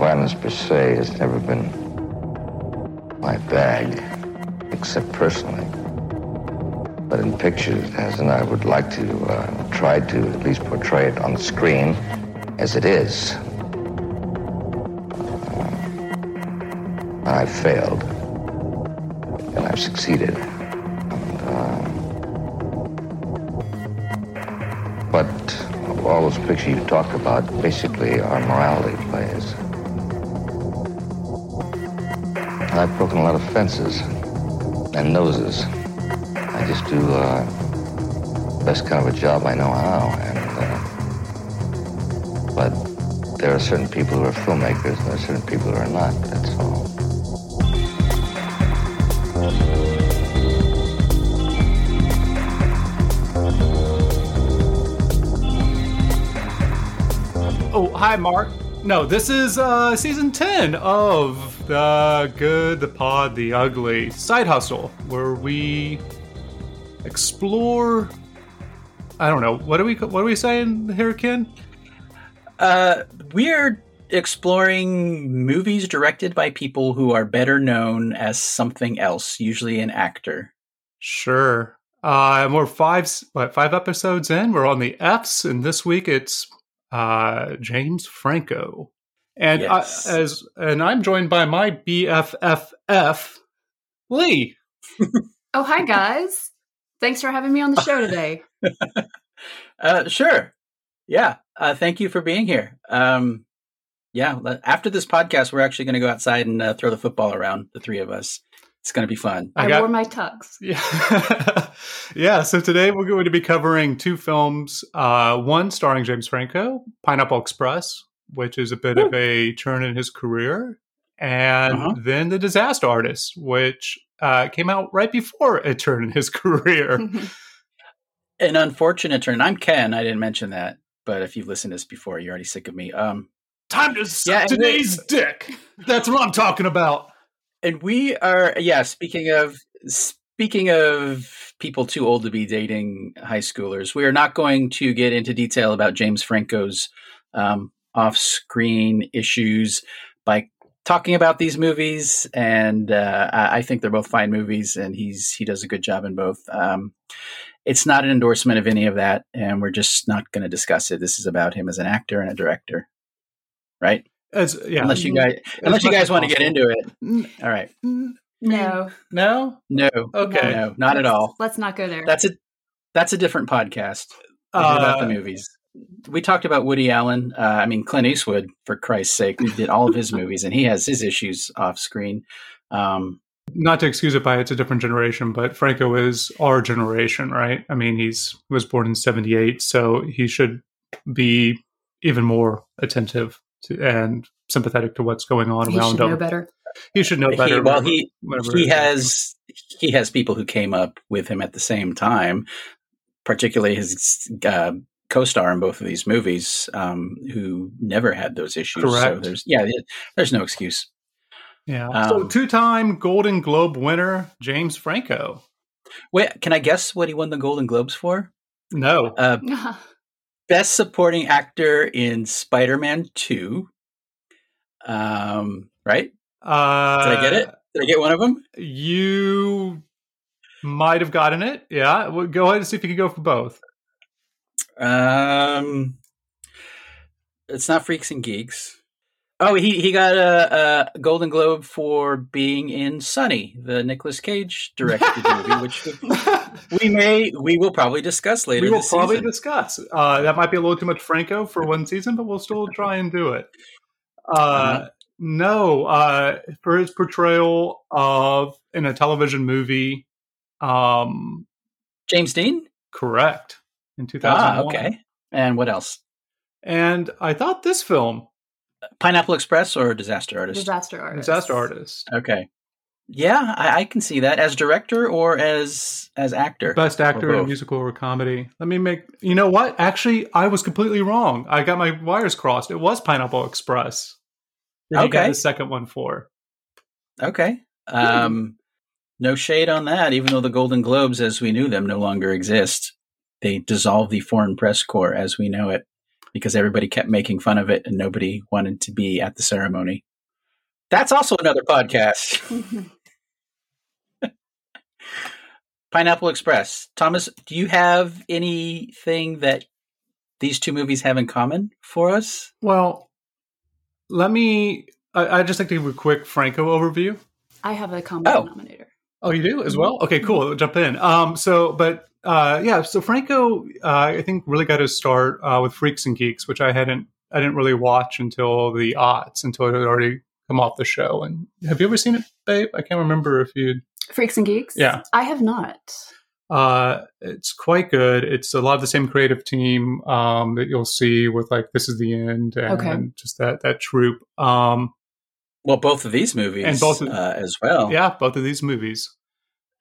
Violence per se has never been my bag, except personally. But in pictures, it has, and I would like to uh, try to at least portray it on the screen as it is. Uh, I've failed, and I've succeeded. And, uh, but all those pictures you talk about basically are morality plays. I've broken a lot of fences and noses. I just do uh, the best kind of a job I know how. And uh, but there are certain people who are filmmakers, and there are certain people who are not. That's all. Oh, hi, Mark. No, this is uh, season 10 of The Good, the Pod, the Ugly Side Hustle, where we explore. I don't know. What are we what are we saying here, Ken? Uh, we're exploring movies directed by people who are better known as something else, usually an actor. Sure. Uh, and we're five what five episodes in. We're on the Fs, and this week it's uh, James Franco, and Yes. I, as and I'm joined by my BFFF, Lee. Oh, hi guys. Thanks for having me on the show today. Uh, sure. Yeah. Uh, thank you for being here. Um, yeah. After this podcast, we're actually going to go outside and uh, throw the football around, the three of us. It's going to be fun. I I, got- wore my tux. Yeah. yeah. So today we're going to be covering two films. Uh, one starring James Franco, Pineapple Express, which is a bit of a turn in his career, and Uh-huh. then The Disaster Artist, which uh, came out right before a turn in his career. An unfortunate turn. I'm Ken. I didn't mention that, but if you've listened to this before, you're already sick of me. Um, Time to suck Yeah, and today's dick. That's what I'm talking about. And we are, yeah. Speaking of speaking of people too old to be dating high schoolers, we are not going to get into detail about James Franco's um, off-screen issues by talking about these movies. And uh, I think they're both fine movies, and he's he does a good job in both. Um, it's not an endorsement of any of that, and we're just not going to discuss it. This is about him as an actor and a director, right? As yeah, unless you guys, as unless you guys as want to get into it. All right. no. No. No. Okay. No, not at all. Let's not go there. That's a that's a different podcast. We about the Uh, movies. We talked about Woody Allen. Uh, I mean Clint Eastwood, for Christ's sake. We did all of his movies, and he has his issues off screen. Um, not to excuse it by it's a different generation, but Franco is our generation, right? I mean, he's was born in '78, so he should be even more attentive to, and sympathetic to what's going on he around should him. know better. He should know he, better. well, whatever- he whatever he has he has people who came up with him at the same time, particularly his uh, co-star in both of these movies, um, who never had those issues. So Correct. there's yeah, there's no excuse. Yeah. so um, two-time Golden Globe winner James Franco. Wait, can I guess what he won the Golden Globes for? No. Uh, Best Supporting Actor in Spider-Man Two. Um, right? Uh, Did I get it? Did I get one of them? You might have gotten it. Yeah. Well, go ahead and see if you can go for both. Um, it's not Freaks and Geeks. Oh, he he got a, a Golden Globe for being in Sonny, the Nicolas Cage directed movie, which we may we will probably discuss later. we will probably season. discuss. Uh, that might be a little too much Franco for one season, but we'll still try and do it. Uh, Uh-huh. No, uh, for his portrayal of in a television movie, um, James Dean. correct in two thousand Ah, okay. And what else? And I thought this film, Pineapple Express or Disaster Artist? Disaster artist. Disaster Artist, Okay. Yeah, I, I can see that as director or as as actor. best actor in a musical or comedy. Let me make. You know what? Actually, I was completely wrong. I got my wires crossed. It was Pineapple Express. That he got Okay. the second one for. Okay. Um, no shade on that, even though the Golden Globes, as we knew them, no longer exist. They dissolved the Foreign Press Corps as we know it. Because everybody kept making fun of it and nobody wanted to be at the ceremony. That's also another podcast. Pineapple Express. Thomas, do you have anything that these two movies have in common for us? Well, let me. I, I just like to give a quick Franco overview. I have a common Oh. denominator. Oh, you do as well. Okay, cool. Jump in. Um, so, but uh, yeah, so Franco, uh, I think really got his start uh, with Freaks and Geeks, which I hadn't, I didn't really watch until the aughts, until it had already come off the show. And have you ever seen it, babe? I can't remember if you. Freaks and Geeks? Yeah. I have not. Uh, it's quite good. It's a lot of the same creative team um, that you'll see with like This Is the End and Okay. just that that troupe. Um, Well, both of these movies And both of- uh, as well. yeah, both of these movies.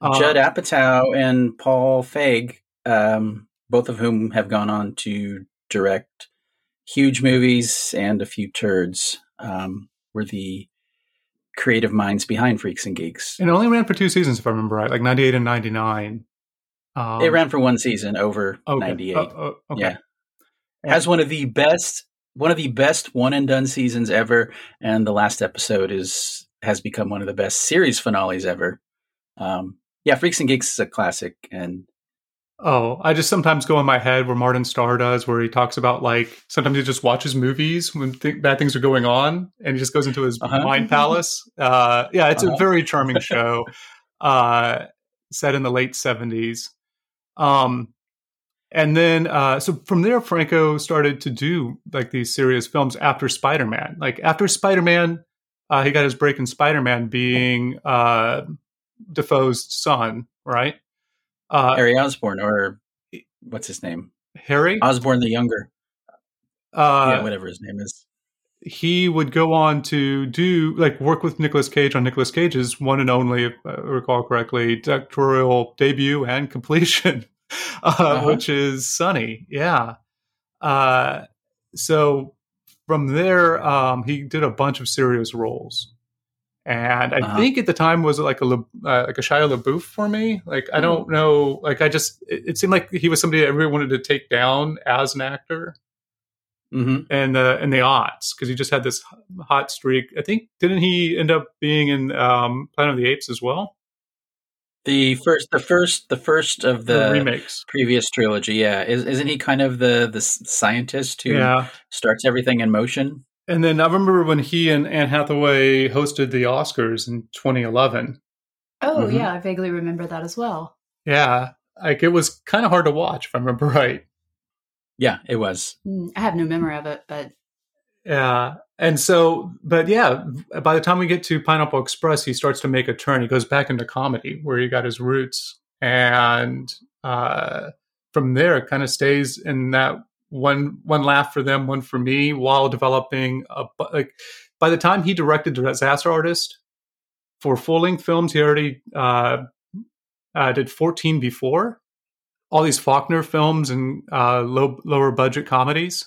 Uh, Judd Apatow and Paul Feig, um, both of whom have gone on to direct huge movies and a few turds, um, were the creative minds behind Freaks and Geeks. and it only ran for two seasons, if I remember right, like ninety eight and ninety nine. Um, it ran for one season over okay. 98. Oh, oh, okay. Yeah. Has one of the best one of the best one and done seasons ever, and the last episode is has become one of the best series finales ever. Um, yeah, Freaks and Geeks is a classic, and Oh, I just sometimes go in my head where Martin Starr does, where he talks about like sometimes he just watches movies when th- bad things are going on, and he just goes into his Uh-huh. mind palace. Uh, yeah, it's Uh-huh. a very charming show, uh, set in the late seventies. Um, and then uh, so from there, Franco started to do like these serious films after Spider Man. Like after Spider Man, uh, he got his break in Spider Man being uh, Dafoe's son, right? Uh, Harry Osborn or what's his name? Harry. Osborn the Younger. Uh, yeah, whatever his name is. he would go on to do like work with Nicolas Cage on Nicolas Cage's one and only, if I recall correctly, directorial debut and completion, uh, Uh-huh. which is Sonny. Yeah. Uh, so from there, um, he did a bunch of serious roles. And I Uh-huh. think at the time was like a uh, like a Shia LaBeouf for me. Like I don't know, like I just it, it seemed like he was somebody that everyone wanted to take down as an actor Mm-hmm. and the in the aughts because he just had this hot streak. I think didn't he end up being in um, Planet of the Apes as well? The first, the first, the first of the, remakes. previous trilogy. Yeah, Is, isn't he kind of the the scientist who Yeah, starts everything in motion? And then I remember when he and Anne Hathaway hosted the Oscars in 2011. Oh, Mhm. yeah. I vaguely remember that as well. Yeah, like it was kind of hard to watch if I remember right. Yeah, it was. Mm, I have no memory of it, but Yeah. And so, but yeah, by the time we get to Pineapple Express, he starts to make a turn. He goes back into comedy where he got his roots. And uh, from there, it kind of stays in that one one laugh for them, one for me, while developing a like. By the time he directed Disaster Artist for full length films, he already uh, uh, did fourteen before all these Faulkner films and uh, low lower budget comedies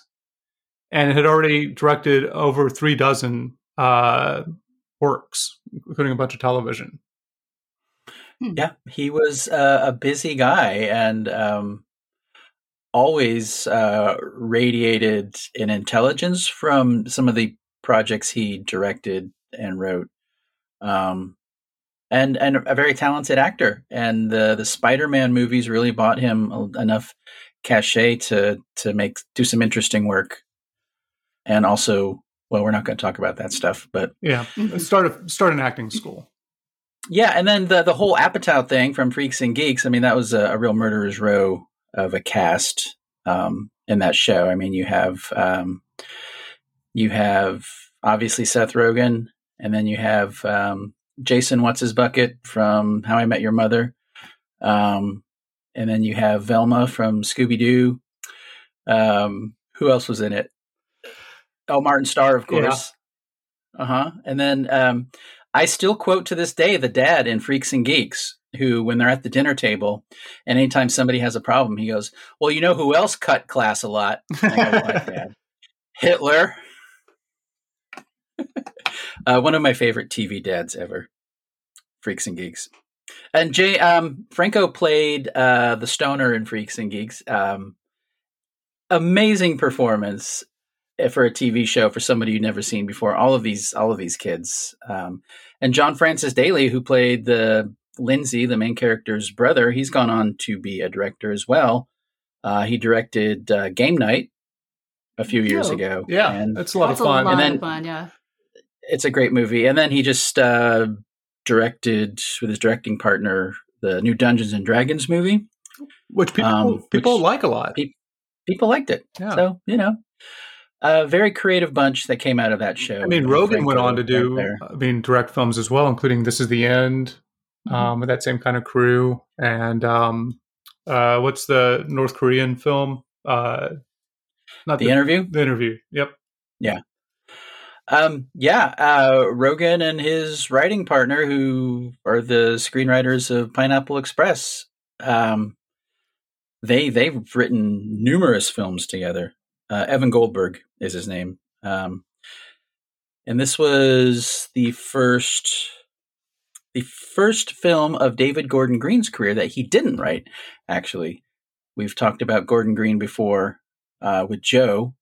and had already directed over three dozen uh, works, including a bunch of television. Yeah, he was uh, a busy guy and um, always uh, radiated an intelligence from some of the projects he directed and wrote. Um, and and a very talented actor. And the the Spider Man movies really bought him enough cachet to to make do some interesting work. And also, well, we're not going to talk about that stuff, but Yeah, Mhm. start a, start an acting school. Yeah, and then the the whole Apatow thing from Freaks and Geeks. I mean, that was a, a real murderer's row of a cast um, in that show. I mean, you have um, you have obviously Seth Rogen, and then you have um, Jason What's His Bucket from How I Met Your Mother, um, and then you have Velma from Scooby Doo. Um, who else was in it? Oh, Martin Starr, of Yeah. course. Uh huh. And then um, I still quote to this day the dad in Freaks and Geeks, who, when they're at the dinner table, and anytime somebody has a problem, he goes, "Well, you know who else cut class a lot?" Go, Hitler. uh, one of my favorite TV dads ever. Freaks and Geeks. And Jay um, Franco played uh, the stoner in Freaks and Geeks. Um, amazing performance eh, for a TV show for somebody you've never seen before. All of these, all of these kids, um, and John Francis Daly, who played the Lindsay, the main character's brother, he's gone on to be a director as well. Uh, he directed uh, Game Night a few years Oh. ago. Yeah, and it's a lot That's of fun. A lot And then- of fun, yeah. it's a great movie. And then he just uh, directed with his directing partner the new Dungeons and Dragons movie. which people um, people which- like a lot. pe- People liked it, Yeah. so you know, a very creative bunch that came out of that show. I mean, Rogen went on to do. I mean, direct films as well, including This Is the End. Um, with that same kind of crew. And um, uh, what's the North Korean film? Uh, not the interview. The interview. Yep. Um, yeah, uh, Rogen and his writing partner, who are the screenwriters of Pineapple Express, um, they they've written numerous films together. Uh, Evan Goldberg is his name, um, and this was the first the first film of David Gordon Green's career that he didn't write. Actually, we've talked about Gordon Green before uh, with Joe.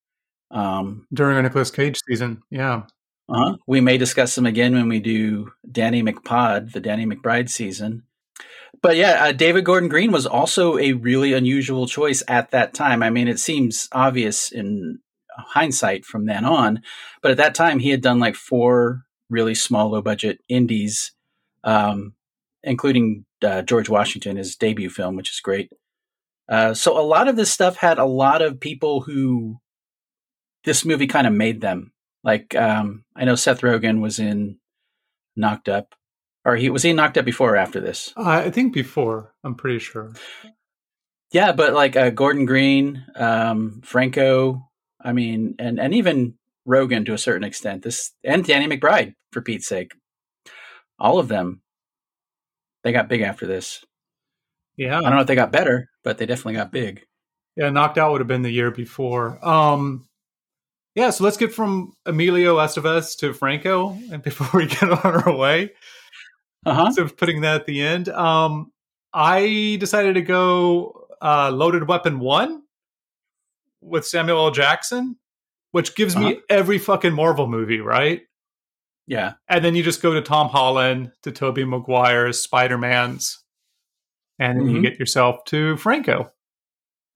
Um, During a Nicolas Cage season. Yeah. uh-huh. We may discuss them again when we do Danny McPod, the Danny McBride season. But yeah, uh, David Gordon Green was also a really unusual choice at that time. I mean, it seems obvious in hindsight from then on, but at that time he had done like four really small, low budget indies, um, including uh, George Washington, his debut film, which is great. Uh, so a lot of this stuff had a lot of people who this movie kind of made them. Like um, I know Seth Rogen was in Knocked Up, or he was he in knocked up before or after this? Uh, I think before, I'm pretty sure. Yeah, but like uh, Gordon Green, um, Franco, I mean, and and even Rogen to a certain extent. This and Danny McBride for Pete's sake, all of them, they got big after this. Yeah. I don't know if they got better, but they definitely got big. Yeah, knocked out would have been the year before. Um, yeah, so let's get from Emilio Estevez to Franco, and before we get on our way, Uh huh. so putting that at the end, um, I decided to go uh, Loaded Weapon One with Samuel L. Jackson, which gives me Uh-huh. every fucking Marvel movie, right? Yeah. And then you just go to Tom Holland, to Tobey Maguire's Spider Man's, and then you get yourself to Franco.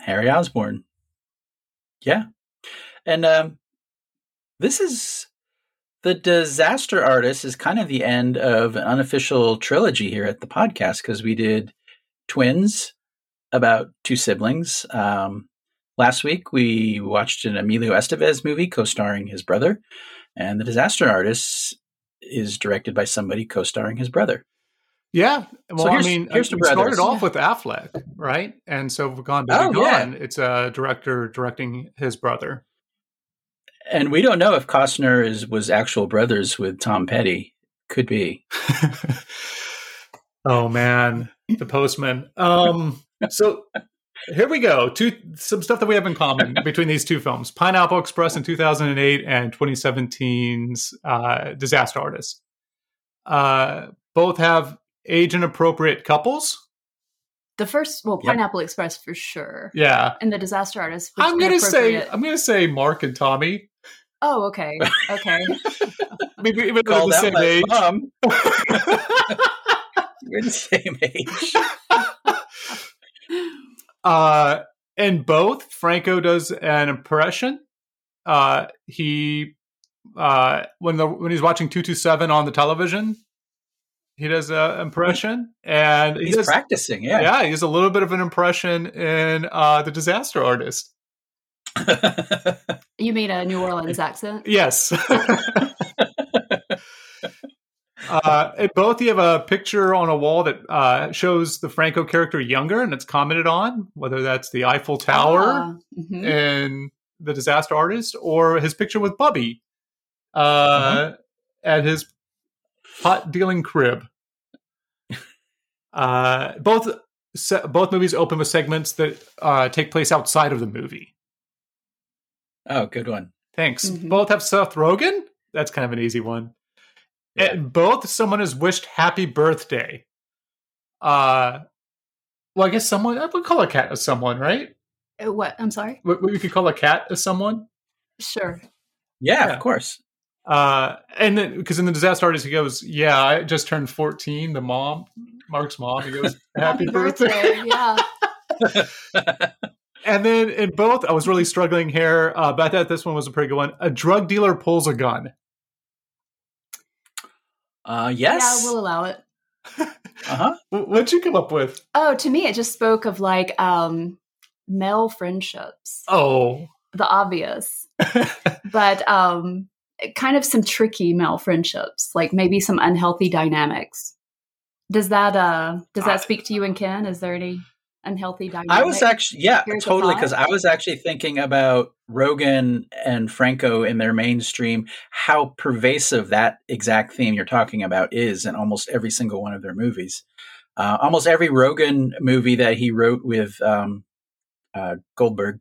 Harry Osborn. Yeah. And um, this is the disaster artist is kind of the end of an unofficial trilogy here at the podcast because we did twins about two siblings. Um, last week we watched an Emilio Estevez movie co-starring his brother, and the disaster artist is directed by somebody co-starring his brother. Yeah. Well, here's- I mean, here's the it started off with Affleck, right? And so we've gone to Oh, yeah. It's a director directing his brother. And we don't know if Costner is was actual brothers with Tom Petty. Could be. oh man, the postman. Um, so here we go. Two some stuff that we have in common between these two films: Pineapple Express in 2008 and 2017's uh, Disaster Artist. Uh, both have age inappropriate couples. The first, well, Yep. Pineapple Express for sure. Yeah. And the Disaster Artist. was I'm gonna say. I'm gonna say Mark and Tommy. Oh, okay. Okay. Maybe even though Called they're the out same by age. mom. We're the same age. Uh, in both, Franco does an impression. Uh, he uh, when the when he's watching two two seven on the television, he does an impression, and he He's does, practicing, yeah. yeah. he does a little bit of an impression in uh, the Disaster Artist. you mean a New Orleans accent? Yes. uh, both, you have a picture on a wall that uh, shows the Franco character younger, and it's commented on, whether that's the Eiffel Tower Ah, mhm. in The Disaster Artist or his picture with Bubby uh, Uh-huh. at his pot dealing crib. Uh, both se- both movies open with segments that uh, take place outside of the movie. oh, good one. Thanks. Mhm. Both have Seth Rogen. That's kind of an easy one. Yeah. And both someone has wished happy birthday. Uh well, I guess someone I would call a cat as someone, right? Uh, What? I'm sorry. What, what you could call a cat as someone. Sure. Yeah, Yeah. of course. Uh, and then because in the disaster artist he goes, "Yeah, I just turned 14." The mom, Mark's mom, he goes, "Happy, birthday. Yeah. And then in both, I was really struggling here, uh, but I thought this one was a pretty good one. A drug dealer pulls a gun. Uh, yes. Yeah, we'll allow it. uh-huh. What'd you come up with? Oh, to me, it just spoke of like um, male friendships, Oh, the obvious, but um, kind of some tricky male friendships, like maybe some unhealthy dynamics. Does that uh does I- that speak to you and Ken? Is there any unhealthy dynamic? I was actually, yeah, Here's totally, because I was actually thinking about Rogen and Franco in their mainstream, how pervasive that exact theme you're talking about is in almost every single one of their movies. Uh, almost every Rogen movie that he wrote with um, uh, Goldberg,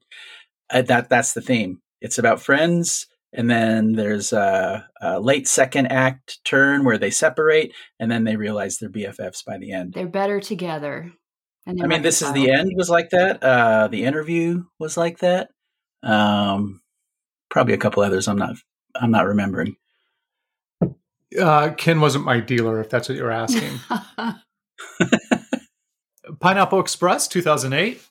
uh, that that's the theme. It's about friends, and then there's a, a late second act turn where they separate, and then they realize they're BFFs by the end. They're better together. And I mean, this is the end was like that. Uh, the interview was like that. Um, probably a couple others. I'm not. I'm not remembering. uh, Ken wasn't my dealer, if that's what you're asking. Pineapple Express, 2008.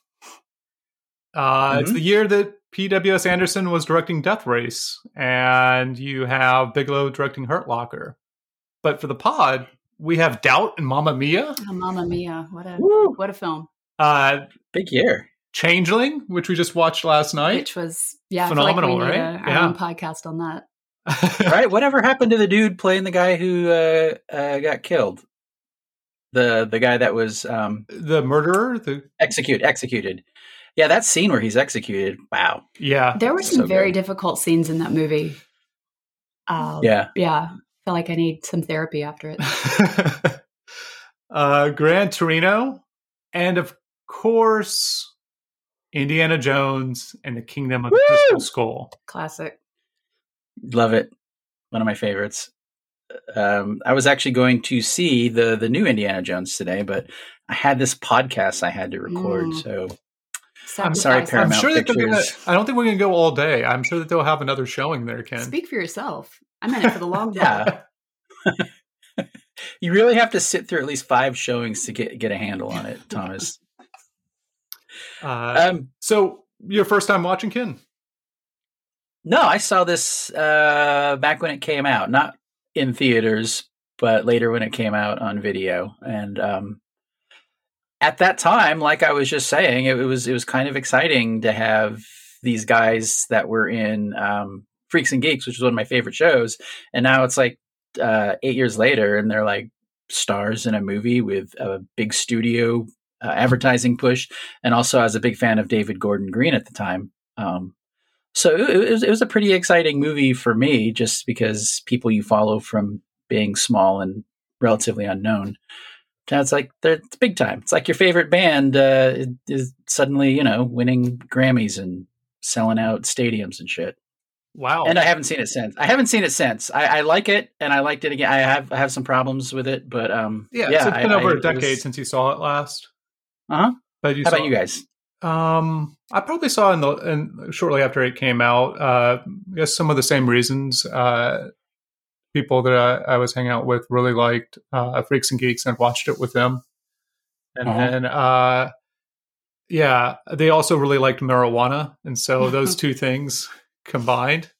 Uh, It's Mhm. the year that P.W.S. Anderson was directing Death Race, and you have Bigelow directing Hurt Locker. But for the pod, we have Doubt and Mamma Mia, oh, Mamma Mia! What a Woo! what a film! uh, Big year. Changeling, which we just watched last night. Which was yeah, Phenomenal, I like we right? need a, our Yeah. own podcast on that. right? Whatever happened to the dude playing the guy who uh, uh, got killed? The the guy that was um, the murderer, the execute executed. Yeah, that scene where he's executed. Wow. yeah, There were some So very good. difficult scenes in that movie. Um, Yeah. yeah. Feel like I need some therapy after it. uh, Gran Torino, and of course, Indiana Jones and the Kingdom of the Crystal Skull. Classic. Love it. One of my favorites. Um, I was actually going to see the the new Indiana Jones today, but I had this podcast I had to record, Mm. so I'm sorry, Paramount I'm sure that gonna, Pictures. I don't think we're going to go all day. I'm sure that they'll have another showing there, Ken. Speak for yourself. I'm in it for the long haul. Yeah. you really have to sit through at least five showings to get get a handle on it, Thomas. Uh, um, so, your first time watching Ken? no, I saw this uh, back when it came out, not in theaters, but later when it came out on video. And um, at that time, like I was just saying, it, was it was kind of exciting to have these guys that were in um, Freaks and Geeks, which was one of my favorite shows, and now it's like uh, eight years later, and they're like stars in a movie with a big studio uh, advertising push, and also I was a big fan of David Gordon Green at the time. Um, so it, it, was, it was a pretty exciting movie for me, just because people you follow from being small and relatively unknown. Now it's like they're it's big time. It's like your favorite band uh, is suddenly you know winning Grammys and selling out stadiums and shit. Wow. And I haven't seen it since. I haven't seen it since. I, I like it, and I liked it again. I have I have some problems with it, but um, yeah, yeah. so it's been I- over I- a decade was- since you saw it last. Uh-huh. But you How saw about you guys? Um, I probably saw in the in, shortly after it came out. Uh, I guess some of the same reasons. Uh, people that I, I was hanging out with really liked uh, Freaks and Geeks and watched it with them, and Uh-huh. then uh, yeah, they also really liked marijuana, and so those two things combined.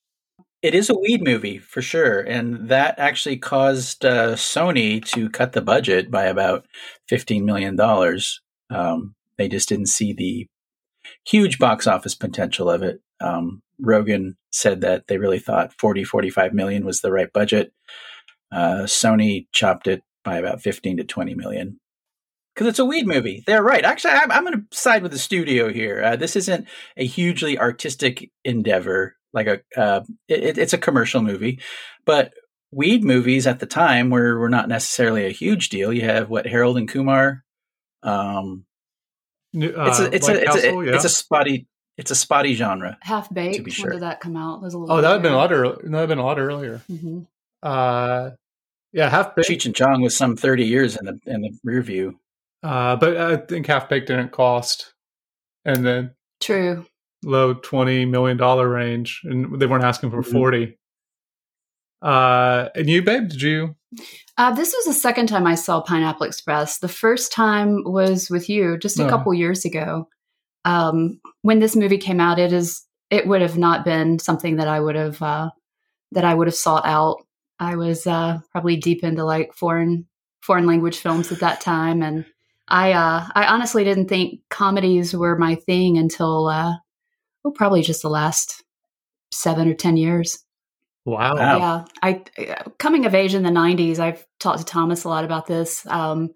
It is a weed movie for sure, and that actually caused uh, Sony to cut the budget by about fifteen million dollars. Um, they just didn't see the huge box office potential of it. Um, Rogen said that they really thought 40, 45 million was the right budget. Uh, Sony chopped it by about 15 to 20 million. Because it's a weed movie. They're right. Actually, I'm, I'm going to side with the studio here. Uh, this isn't a hugely artistic endeavor. Like a, uh, it, it's a commercial movie, but weed movies at the time were were not necessarily a huge deal. You have what Harold and Kumar. Um, New- it's uh, a it's White a it's a, yeah. it's a spotty it's a spotty genre. Half baked. To be When did that come out? That a little oh, that had been a earlier. lot. Early, that would have been a lot earlier. Mhm. Uh, yeah, half baked. Cheech and Chong was some thirty years in the in the rear view. Uh, but I think half baked didn't cost, and then True. low twenty million dollar range, and they weren't asking for Mhm. forty. Uh, and you, babe, did you? Uh, this was the second time I saw Pineapple Express. The first time was with you just a Oh. couple years ago. Um, when this movie came out, it is it would have not been something that I would have uh, that I would have sought out. I was uh, probably deep into like foreign foreign language films at that time, and I uh, I honestly didn't think comedies were my thing until uh, well, probably just the last seven or ten years. Wow. Wow. Yeah, I uh, coming of age in the '90s. I've talked to Thomas a lot about this. Um,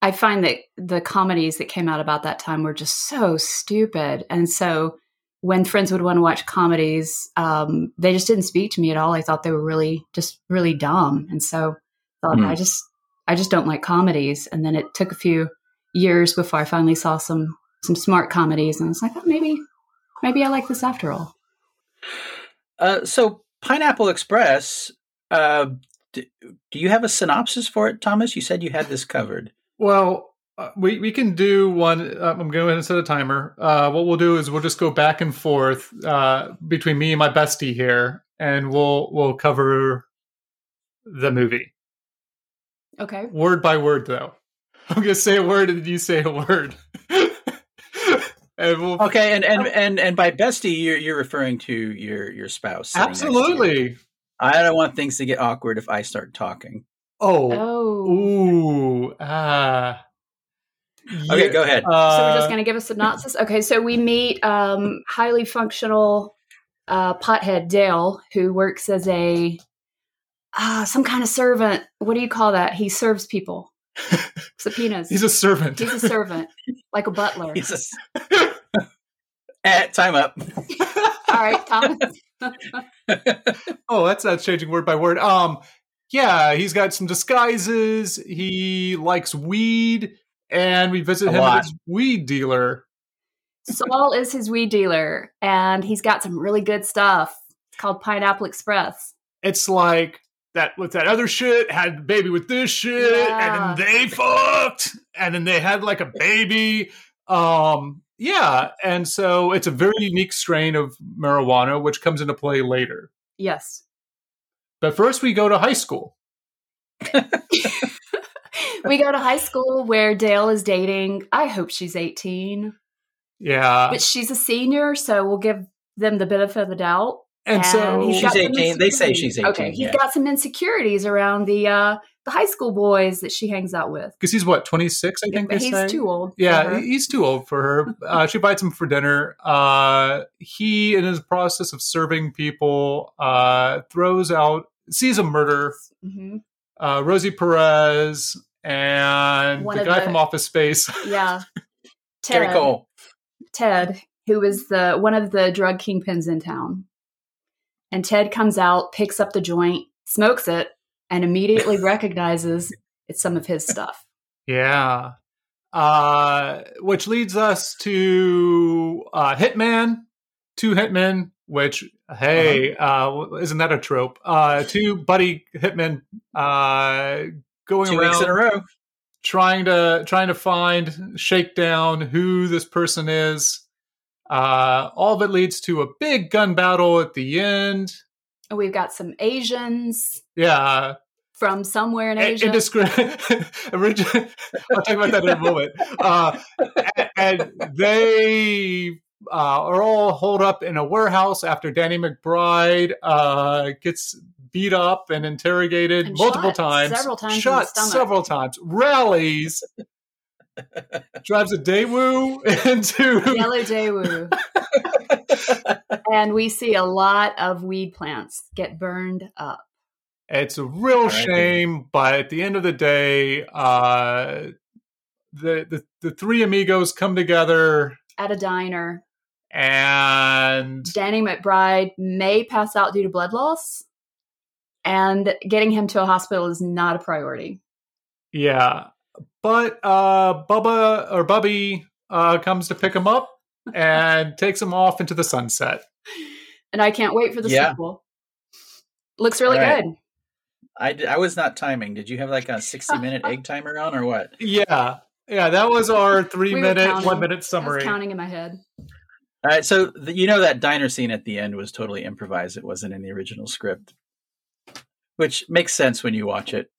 I find that the comedies that came out about that time were just so stupid, and so when friends would want to watch comedies, um, they just didn't speak to me at all. I thought they were really just really dumb, and so I thought Hmm. I just I just don't like comedies. And then it took a few years before I finally saw some some smart comedies, and I was like, oh, maybe maybe I like this after all. Uh, so Pineapple Express. Uh, do, do you have a synopsis for it, Thomas? You said you had this covered. Well, uh, we we can do one. Uh, I'm going to set a timer. Uh, what we'll do is we'll just go back and forth uh, between me and my bestie here, and we'll we'll cover the movie Okay. word by word. Though I'm going to say a word, and you say a word, and we'll Okay, and and and and by bestie, you're you're referring to your your spouse. sitting next to you. absolutely. I don't want things to get awkward if I start talking. Oh, Oh. ooh, ah. Okay, Yeah, go ahead. So we're just uh, going to give a synopsis. Okay, so we meet um, highly functional uh, pothead Dale, who works as a uh, some kind of servant. What do you call that? He serves people. Subpoenas. He's a servant. He's a servant, like a butler. He's a- At time up. All right, Thomas. oh, that's not changing word by word. Um, yeah, he's got some disguises. He likes weed, and we visit A him lot. at his weed dealer. Saul is his weed dealer, and he's got some really good stuff. It's called Pineapple Express. It's like that with that other shit had baby with this shit, Yeah. and then they fucked, and then they had like a baby. Um, yeah, and so it's a very unique strain of marijuana, which comes into play later. Yes. But first, we go to high school. we go to high school where Dale is dating. I hope she's 18. Yeah, but she's a senior, so we'll give them the benefit of the doubt. And so he's She's got some 18. They say she's 18, Okay, he's yeah. got some insecurities around the uh, the high school boys that she hangs out with. because he's what twenty six, I think But they he's say. too old. Yeah, he's too old for her. Uh, she invites him for dinner. Uh, he, in his process of serving people, uh, throws out, sees a murder. Mhm. Uh, Rosie Perez and One the guy the- from Office Space. Yeah, Ted. Cole. Ted, who is the one of the drug kingpins in town, and Ted comes out, picks up the joint, smokes it, and immediately recognizes it's some of his stuff. yeah. Uh, which leads us to uh, Hitman, two Hitmen, which, hey, Uh-huh. uh, isn't that a trope? Uh, two buddy Hitmen uh, going Two around. weeks in a row. trying to trying to find shake down who this person is uh all of it leads to a big gun battle at the end. We've got some Asians. Yeah. From somewhere in Asia. indiscri- i'll talk about that in a moment. Uh a- and they uh, are all holed up in a warehouse after danny mcbride uh gets beat up and interrogated And multiple shot times several times shot several times rallies drives a Daewoo into Yellow Daewoo. and we see a lot of weed plants get burned up. It's a real Alright. shame, but at the end of the day, uh, the, the the three amigos come together, At a diner, and Danny McBride may pass out due to blood loss, and getting him to a hospital is not a priority. yeah, but uh, Bubba or Bubby uh, comes to pick him up and takes him off into the sunset. And I can't wait for the Yeah. sequel. Looks really All right. good. I was not timing. Did you have like a 60 minute egg timer on or what? Yeah, yeah, that was our three We minute, counting. one minute I was summary. counting in my head. All right, so the, you know that diner scene at the end was totally improvised. It wasn't in the original script, which makes sense when you watch it.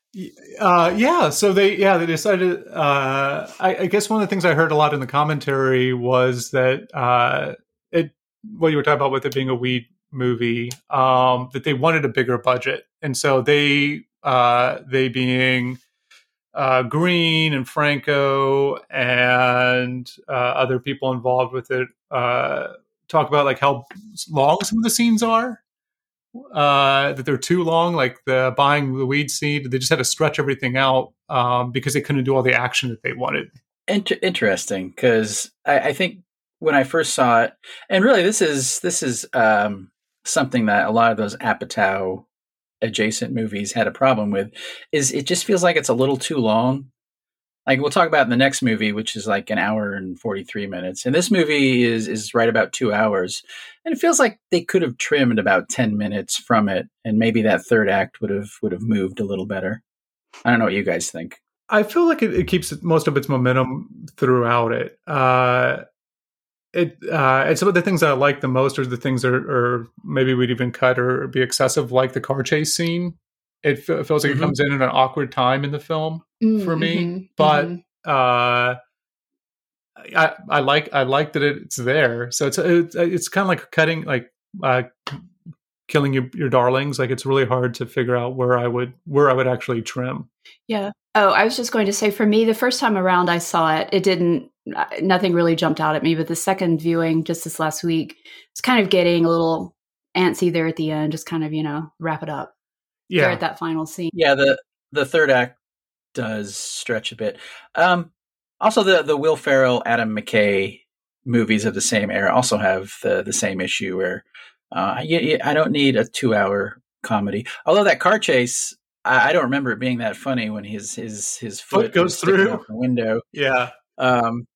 Uh, yeah, so they yeah they decided. Uh, I, I, guess one of the things I heard a lot in the commentary was that uh, it what you were talking about with it being a weed movie, um, that they wanted a bigger budget, and so they uh, they being uh, Green and Franco and uh, other people involved with it talk about like how long some of the scenes are. Uh, that they're too long, like the buying the weed seed. They just had to stretch everything out um, because they couldn't do all the action that they wanted. Inter- interesting, because I, I, think when I first saw it, and really this is this is um, something that a lot of those Apatow adjacent movies had a problem with is it just feels like it's a little too long. Like we'll talk about in the next movie, which is like an hour and forty three minutes, and this movie is is right about two hours, and it feels like they could have trimmed about ten minutes from it, and maybe that third act would have would have moved a little better. I don't know what you guys think. I feel like it, it keeps most of its momentum throughout it. Uh, it uh, and some of the things I like the most are the things that are, or maybe we'd even cut or be excessive, like the car chase scene. It, f- it feels like mm-hmm. it comes in at an awkward time in the film mm-hmm. for me, mm-hmm. but mm-hmm. uh, I I like I like that it's there. So it's it's, it's kind of like cutting like uh, killing your, your darlings. Like it's really hard to figure out where I would where I would actually trim. Yeah. Oh, I was just going to say for me, the first time around I saw it, it didn't nothing really jumped out at me. But the second viewing just this last week, it's kind of getting a little antsy there at the end. Just kind of you know wrap it up. Yeah, there at that final scene. Yeah, the the third act does stretch a bit. Um, also, the the Will Ferrell, Adam McKay movies of the same era also have the the same issue where uh, I, I don't need a two hour comedy. Although that car chase, I, I, don't remember it being that funny when his his his foot, foot goes through the window. Yeah. Um,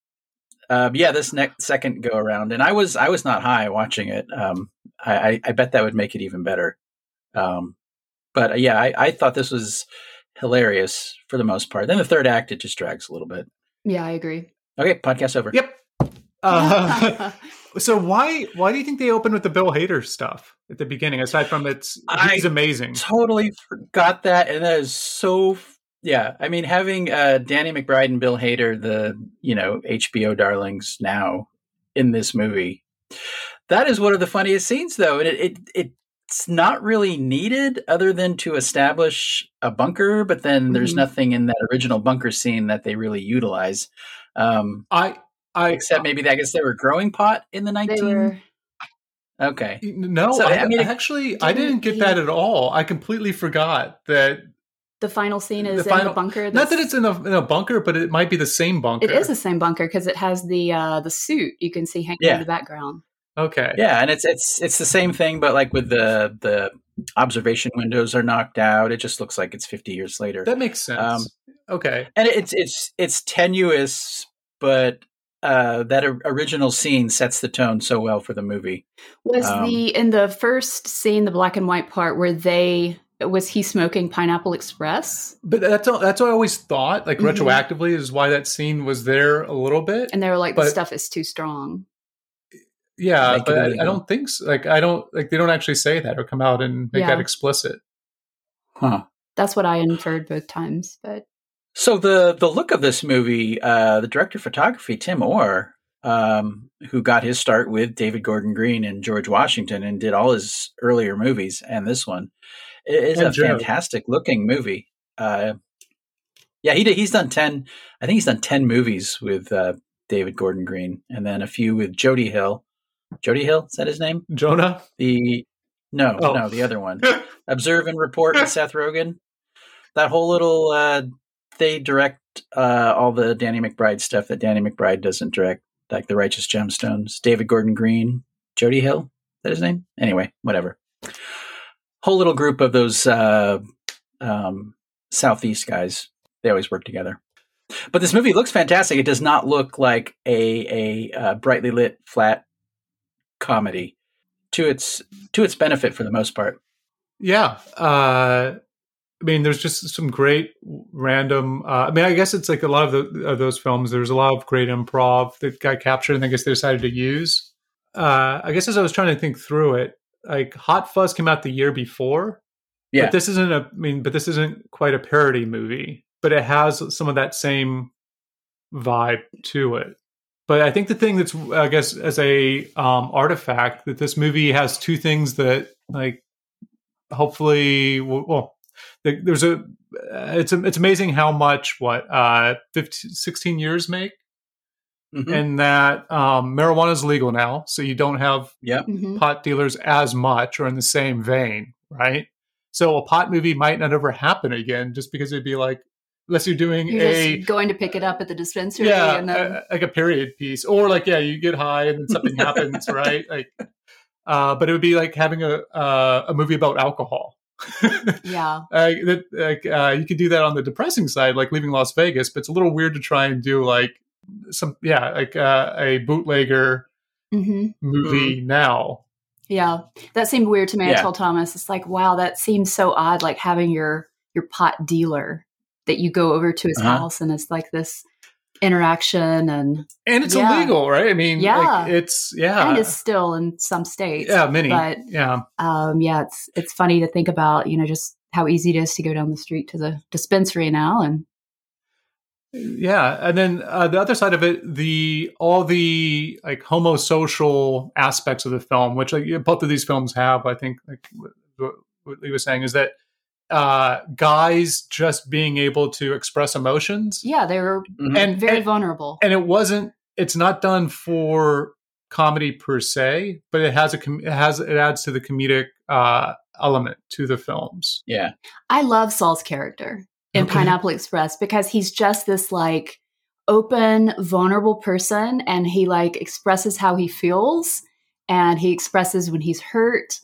um, yeah, this next second go around, and I was I was not high watching it. Um, I, I, bet that would make it even better. Um, but uh, yeah, I, I thought this was hilarious for the most part. Then the third act it just drags a little bit. Yeah, I agree. Okay, podcast over. Yep. Uh, so why why do you think they opened with the Bill Hader stuff at the beginning? Aside from it's he's I amazing. Totally forgot that, and that is so yeah, I mean, having uh, Danny McBride and Bill Hader, the you know HBO darlings now in this movie, that is one of the funniest scenes, though, and it, it it's not really needed other than to establish a bunker, but then there's mm-hmm. nothing in that original bunker scene that they really utilize. Um, I I except maybe I guess they were growing pot in the nineteen. Were... Okay. No, so, I, I, mean, actually, didn't, I didn't get he, that at all. I completely forgot that the final scene is the final, in a bunker. Not that it's in a, in a bunker, but it might be the same bunker. It is the same bunker because it has the uh, the suit you can see hanging yeah. in the background. Okay. Yeah, and it's it's it's the same thing, but like with the the observation windows are knocked out. It just looks like it's fifty years later. That makes sense. Um, okay. And it's it's it's tenuous, but uh, that original scene sets the tone so well for the movie. Was um, the in the first scene, the black and white part, where they was he smoking Pineapple Express? But that's all, that's what I always thought. Like mm-hmm. retroactively, is why that scene was there a little bit. And they were like, but, "The stuff is too strong." Yeah, but I, I, don't think so. Like I don't like they don't actually say that or come out and make yeah. that explicit. Huh. That's what I inferred both times. But so the the look of this movie, uh, the director of photography Tim Orr, um, who got his start with David Gordon Green and George Washington and did all his earlier movies and this one. It is and a Joe. fantastic looking movie. Uh, yeah, he did, he's done ten. I think he's done ten movies with uh, David Gordon Green, and then a few with Jody Hill. Jody Hill is that his name? Jonah. The no, oh. no, the other one. Observe and Report with Seth Rogen. That whole little uh, they direct uh, all the Danny McBride stuff that Danny McBride doesn't direct, like the Righteous Gemstones. David Gordon Green, Jody Hill. Is that his name? Anyway, whatever whole little group of those uh, um, southeast guys. They always work together. But this movie looks fantastic. It does not look like a a uh, brightly lit flat comedy to its to its benefit for the most part. Yeah, uh, I mean, there's just some great random. Uh, I mean, I guess it's like a lot of, the, of those films. There's a lot of great improv that got captured, and I guess they decided to use. uh, I guess as I was trying to think through it, like Hot Fuzz came out the year before. Yeah. But this isn't a. I mean, but this isn't quite a parody movie. But it has some of that same vibe to it. But I think the thing that's, I guess, as a um, artifact, that this movie has two things that, like, hopefully, well, there's a, it's it's amazing how much what uh 15, 16 years make Mhm. and that um, marijuana is legal now, so you don't have yeah. Mhm. pot dealers as much or in the same vein, right? So a pot movie might not ever happen again, just because it'd be like, unless you're doing You're a just going to pick it up at the dispensary yeah, and then uh, like a period piece, or like yeah, you get high and then something happens, right? Like, uh, but it would be like having a uh, a movie about alcohol. yeah. Uh, that like uh, you could do that on the depressing side, like leaving Las Vegas, but it's a little weird to try and do like some yeah, like uh, a bootlegger hmm movie now. Yeah. That seemed weird to me. I told Thomas, it's like, wow, that seems so odd, like having your your pot dealer that you go over to his Uh-huh. house and it's like this interaction and And it's Yeah. illegal, right? I mean, Yeah. like, it's yeah, and it's still in some states. yeah, many, but yeah, um, yeah, it's it's funny to think about, you know, just how easy it is to go down the street to the dispensary now, and yeah. And then uh, the other side of it, the all the like homosocial aspects of the film, which like both of these films have, I think, like what, what Lee was saying, is that uh guys just being able to express emotions yeah, they were Mhm. and very and, vulnerable. and it wasn't it's not done for comedy per se but it has a com- it has it adds to the comedic uh element to the films yeah. I love Saul's character in Okay. Pineapple Express because he's just this like open, vulnerable person, and he like expresses how he feels, and he expresses when he's hurt.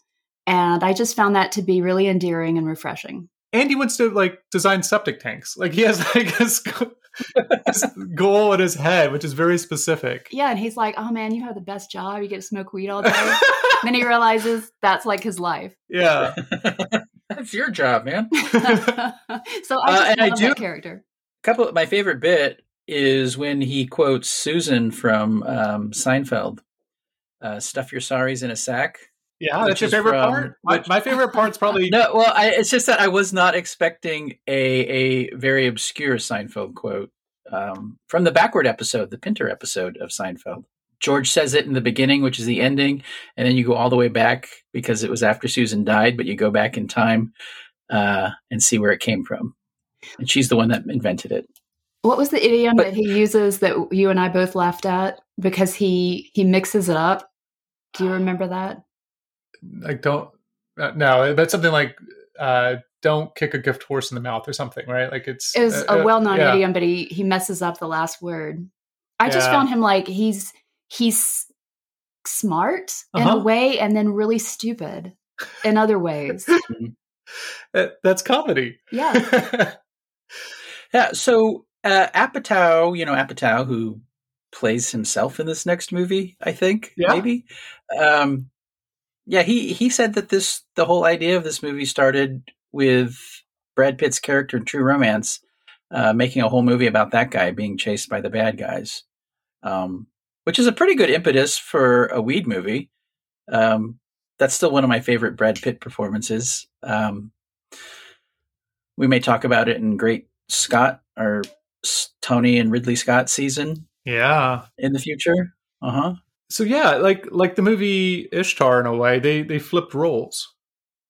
And I just found that to be really endearing and refreshing. and he wants to like design septic tanks like he has like his, his goal in his head which is very specific Yeah, and he's like, "Oh man, you have the best job. You get to smoke weed all day." then he realizes that's like his life. yeah That's your job, man. so I just Uh, and I love do- that character. couple my favorite bit is when he quotes Susan from um, Seinfeld. Uh, stuff your sorries in a sack. Yeah that's your favorite from- part my, my favorite part's probably No, well, I, it's just that I was not expecting a a very obscure Seinfeld quote um, from the backward episode, the Pinter episode of Seinfeld. George says it in the beginning, which is the ending, and then you go all the way back because it was after Susan died, but you go back in time uh, and see where it came from. And she's the one that invented it. What was the idiom But- that he uses that you and I both laughed at because he he mixes it up? Do you remember that? Like don't uh, no that's something like uh don't kick a gift horse in the mouth or something right like it's It was uh, a uh, well-known yeah. idiom, but he he messes up the last word. I just found him like he's he's smart in Uh-huh. a way, and then really stupid in other ways. That's comedy Yeah. Yeah. So uh, Apatow, you know Apatow, who plays himself in this next movie, I think Yeah. maybe. Um, yeah, he he said that this the whole idea of this movie started with Brad Pitt's character in True Romance, uh, making a whole movie about that guy being chased by the bad guys, um, which is a pretty good impetus for a weed movie. Um, that's still one of my favorite Brad Pitt performances. Um, we may talk about it in Great Scott or Tony and Ridley Scott season yeah in the future. Uh huh. So yeah like like the movie ishtar in a way they they flipped roles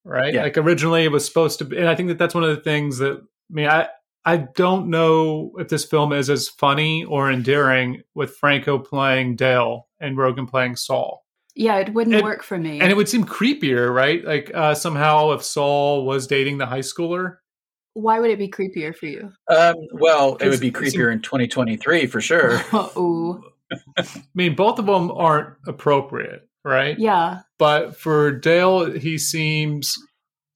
right Yeah. like originally it was supposed to be and i think that that's one of the things that i mean i i don't know if this film is as funny or endearing with franco playing dale and rogen playing saul Yeah, it wouldn't It- work for me. and it would seem creepier right like uh somehow if saul was dating the high schooler Why would it be creepier for you? Um, well, it would be creepier in 2023 for sure. Ooh, i mean both of them aren't appropriate right yeah, but for Dale, he seems.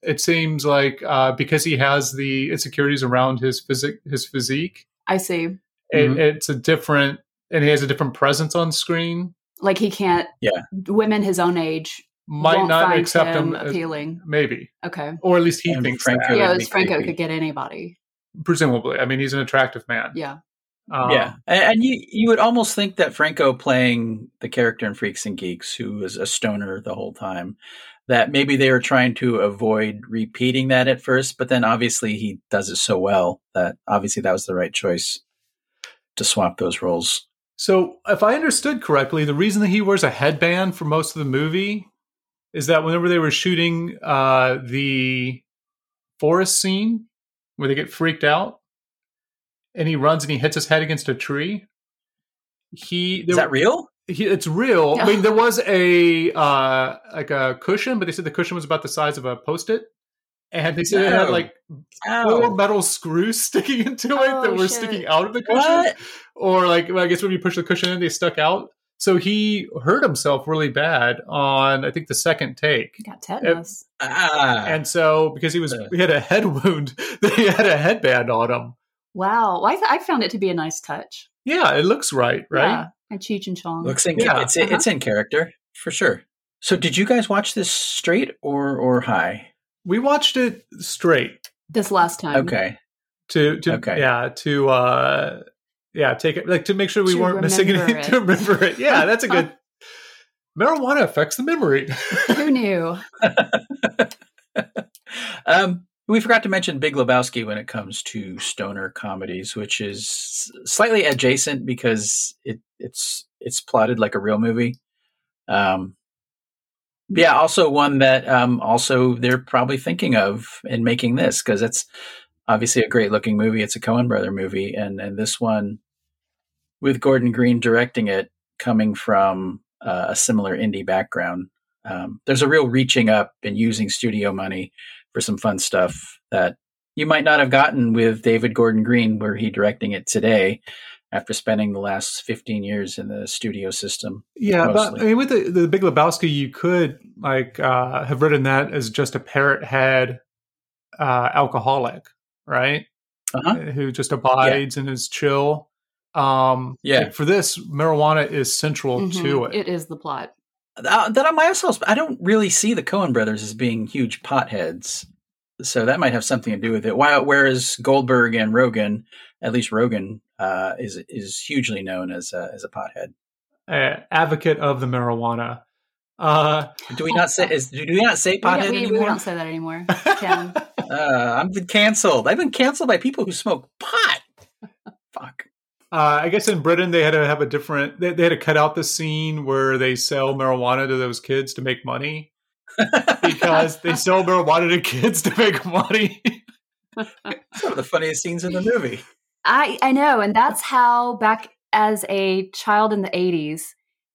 It seems like uh, because he has the insecurities around his physic, his physique, I see. it, Mhm. it's a different, and he has a different presence on screen. Like he can't. Yeah. women his own age Might won't not find accept him, him, as- appealing. maybe, Okay. or at least he And thinks Franco that. Yeah, be Franco creepy. could get anybody. Presumably, I mean, he's an attractive man. Yeah. Um, yeah, and, and you you would almost think that Franco playing the character in Freaks and Geeks, who was a stoner the whole time, that maybe they were trying to avoid repeating that at first, but then obviously he does it so well that obviously that was the right choice to swap those roles. So, if I understood correctly, the reason that he wears a headband for most of the movie is that whenever they were shooting uh, the forest scene where they get freaked out and he runs and he hits his head against a tree, he Is that real? he, it's real. I mean, there was a uh, like a cushion, but they said the cushion was about the size of a post-it, and they said it had Oh. like Ow. four metal screws sticking into it that Oh, were shit. sticking out of the cushion, What? or like well, I guess when you push the cushion in, they stuck out. So he hurt himself really bad on I think the second take. He got tetanus. Ah, And so, because he was he had a head wound, they had a headband on him. Wow. Well, I, th- I found it to be a nice touch. Yeah, it looks right, right? Yeah. And Cheech and Chong. looks in. Yeah, it's uh-huh. it's in character for sure. So, did you guys watch this straight or or high? We watched it straight. this last time. Okay, to to Okay. yeah to uh yeah take it like to make sure we To weren't missing anything to remember it yeah that's a good marijuana affects the memory Who knew? um, we forgot to mention Big Lebowski when it comes to stoner comedies, which is slightly adjacent because it, it's it's plotted like a real movie. Um, yeah, also one that um, also they're probably thinking of in making this because it's obviously a great looking movie. It's a Coen brother movie, and and this one with Gordon Green directing it, coming from uh, a similar indie background. Um, there's a real reaching up and using studio money for some fun stuff that you might not have gotten with David Gordon Green, were he directing it today after spending the last 15 years in the studio system. yeah but i mean with the, the big lebowski you could like uh have written that as just a parrot head uh alcoholic right Uh-huh. who just abides and is chill um Yeah. like, for this marijuana is central Mhm. to it It is the plot. Uh, that I might also, I don't really see the Coen brothers as being huge potheads. So that might have something to do with it. While, whereas Goldberg and Rogen, at least Rogen, uh, is is hugely known as a, as a pothead. uh, advocate of the marijuana uh Do we not say is do we not say don't, pothead we, we anymore? don't say that anymore. Uh, I've been canceled. I've been canceled by people who smoke pot. Fuck. Uh, I guess in Britain they had to have a different. They, they had to cut out the scene where they sell marijuana to those kids to make money because they sell marijuana to kids to make money. It's one of the funniest scenes in the movie. I I know, and that's how back as a child in the '80s,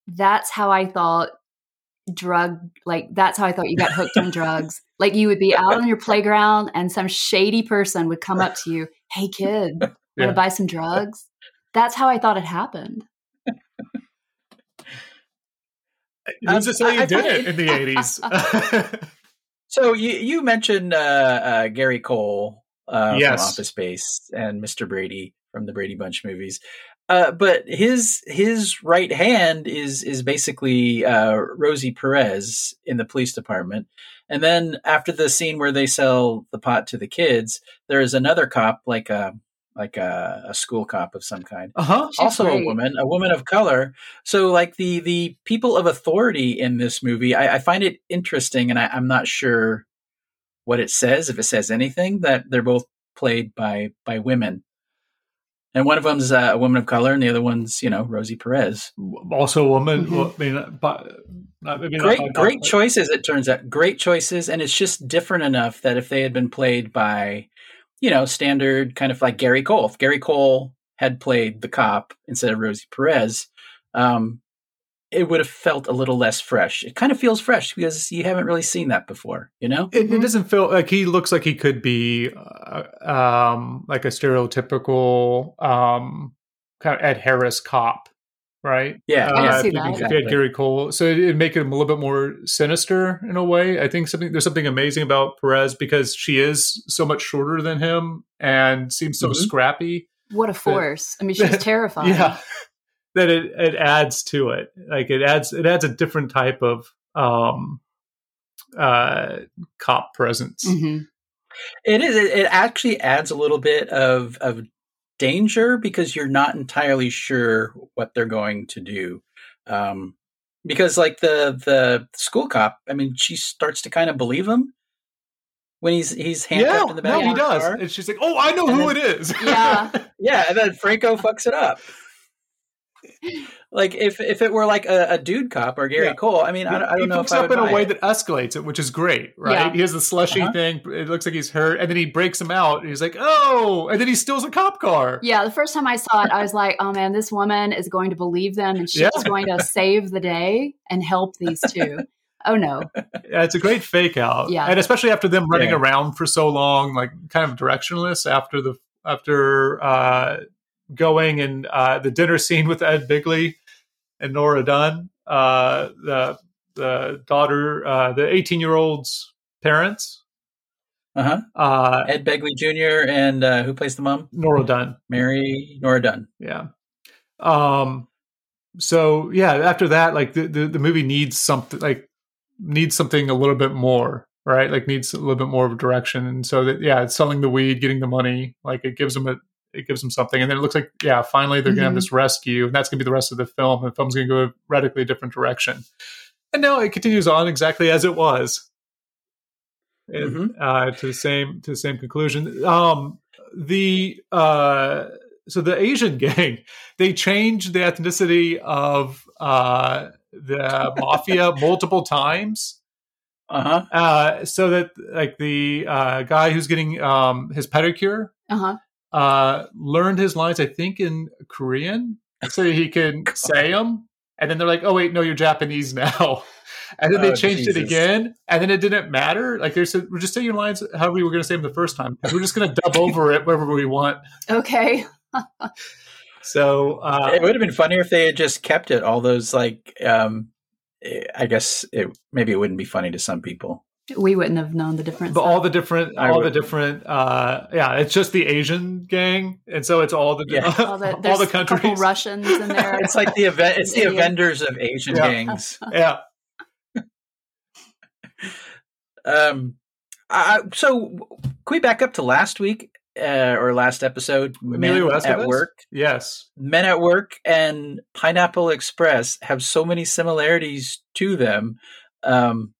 that's how I thought drug like that's how I thought you got hooked on drugs. Like you would be out on your playground, and some shady person would come up to you, "Hey kid, want to Yeah. buy some drugs?" That's how I thought it happened. Who's to say you I- I did find it in the eighties? So you you mentioned uh, uh, Gary Cole uh, Yes. from Office Space and Mr. Brady from the Brady Bunch movies, uh, but his his right hand is is basically uh, Rosie Perez in the police department. And then after the scene where they sell the pot to the kids, there is another cop, like a like a, a school cop of some kind, uh huh. She's also a woman, a woman of color. So, like the the people of authority in this movie, I, I find it interesting, and I, I'm not sure what it says, if it says anything, that they're both played by by women, and one of them's uh, a woman of color, and the other one's you know Rosie Perez. Also, a woman. Mhm. I mean, but, not, maybe not Great, by- great choices. It turns out, great choices, and it's just different enough that if they had been played by, you know, standard kind of like Gary Cole, if Gary Cole had played the cop instead of Rosie Perez, um, it would have felt a little less fresh. It kind of feels fresh because you haven't really seen that before, you know. It, it doesn't feel like he looks like he could be uh, um, like a stereotypical um, kind of Ed Harris cop, right? Yeah, Uh, I see if you- that. If you had Gary Cole, so it, it'd make him a little bit more sinister in a way. I think something there's something amazing about Perez because she is so much shorter than him and seems so Mhm. scrappy. What a force! I mean, she's terrifying. Yeah, that it it adds to it. Like it adds it adds a different type of um, uh, cop presence. Mhm. It is. It, it actually adds a little bit of of danger because you're not entirely sure what they're going to do. Um, because like the the school cop, I mean, she starts to kind of believe him when he's he's handcuffed Yeah, in the back. no, of he does. car. And she's like, "Oh, I know And who then- it is." Yeah. Yeah, and then Franco fucks it up. Like if if it were like a, a dude cop or Gary Yeah. Cole, I mean, I, don't- I he don't know fucks if I up would in a way it. that escalates it, which is great, right? Yeah. He has the slushy Uh-huh. thing. It looks like he's hurt, and then he breaks him out. And he's like, "Oh!" And then he steals a cop car. Yeah, the first time I saw it, I was like, "Oh man, this woman is going to believe them, and she's Yeah. going to save the day and help these two. Oh no, Yeah, it's a great fake out. Yeah. and especially after them running Yeah. around for so long, like kind of directionless after the after uh, going and uh, the dinner scene with Ed Begley and Nora Dunn, uh, the the daughter, uh, the eighteen year old's parents, Uh-huh. uh, Ed Begley Jr. and uh, who plays the mom? Nora Dunn. Mary Nora Dunn. Yeah. Um so yeah, after that like the, the the movie needs something like needs something a little bit more, right? Like needs a little bit more of a direction and so that yeah, it's selling the weed, getting the money, like it gives them a it gives them something and then it looks like yeah, finally they're going to have Mhm. this rescue and that's going to be the rest of the film. The film's going to go a radically different direction. And now it continues on exactly as it was. And, uh, to the same to the same conclusion. Um, the uh, so the Asian gang they changed the ethnicity of uh, the mafia multiple times, Uh-huh. uh, so that like the uh, guy who's getting um, his pedicure uh huh, uh, learned his lines, I think, in Korean, so he can say them. And then they're like, "Oh wait, no, you're Japanese now." And then they Oh, changed it again, and then it didn't matter. Like they said, "We're just saying your lines however we were going to say them the first time. We're just going to dub over it wherever we want." okay, So uh, it would have been funnier if they had just kept it. All those like, um, eh, I guess it maybe it wouldn't be funny to some people. We wouldn't have known the difference. but all the different, I all the different, uh, yeah, it's just the Asian gang, and so it's all the Yeah. all the, all there's the a couple countries. Russians in there. It's like the event. It's the Avengers of Asian Yeah. gangs. Yeah, Um, I, so can we back up to last week uh, or last episode? Emilio Men at Estevez? work. yes, Men at Work and Pineapple Express have so many similarities to them. Um,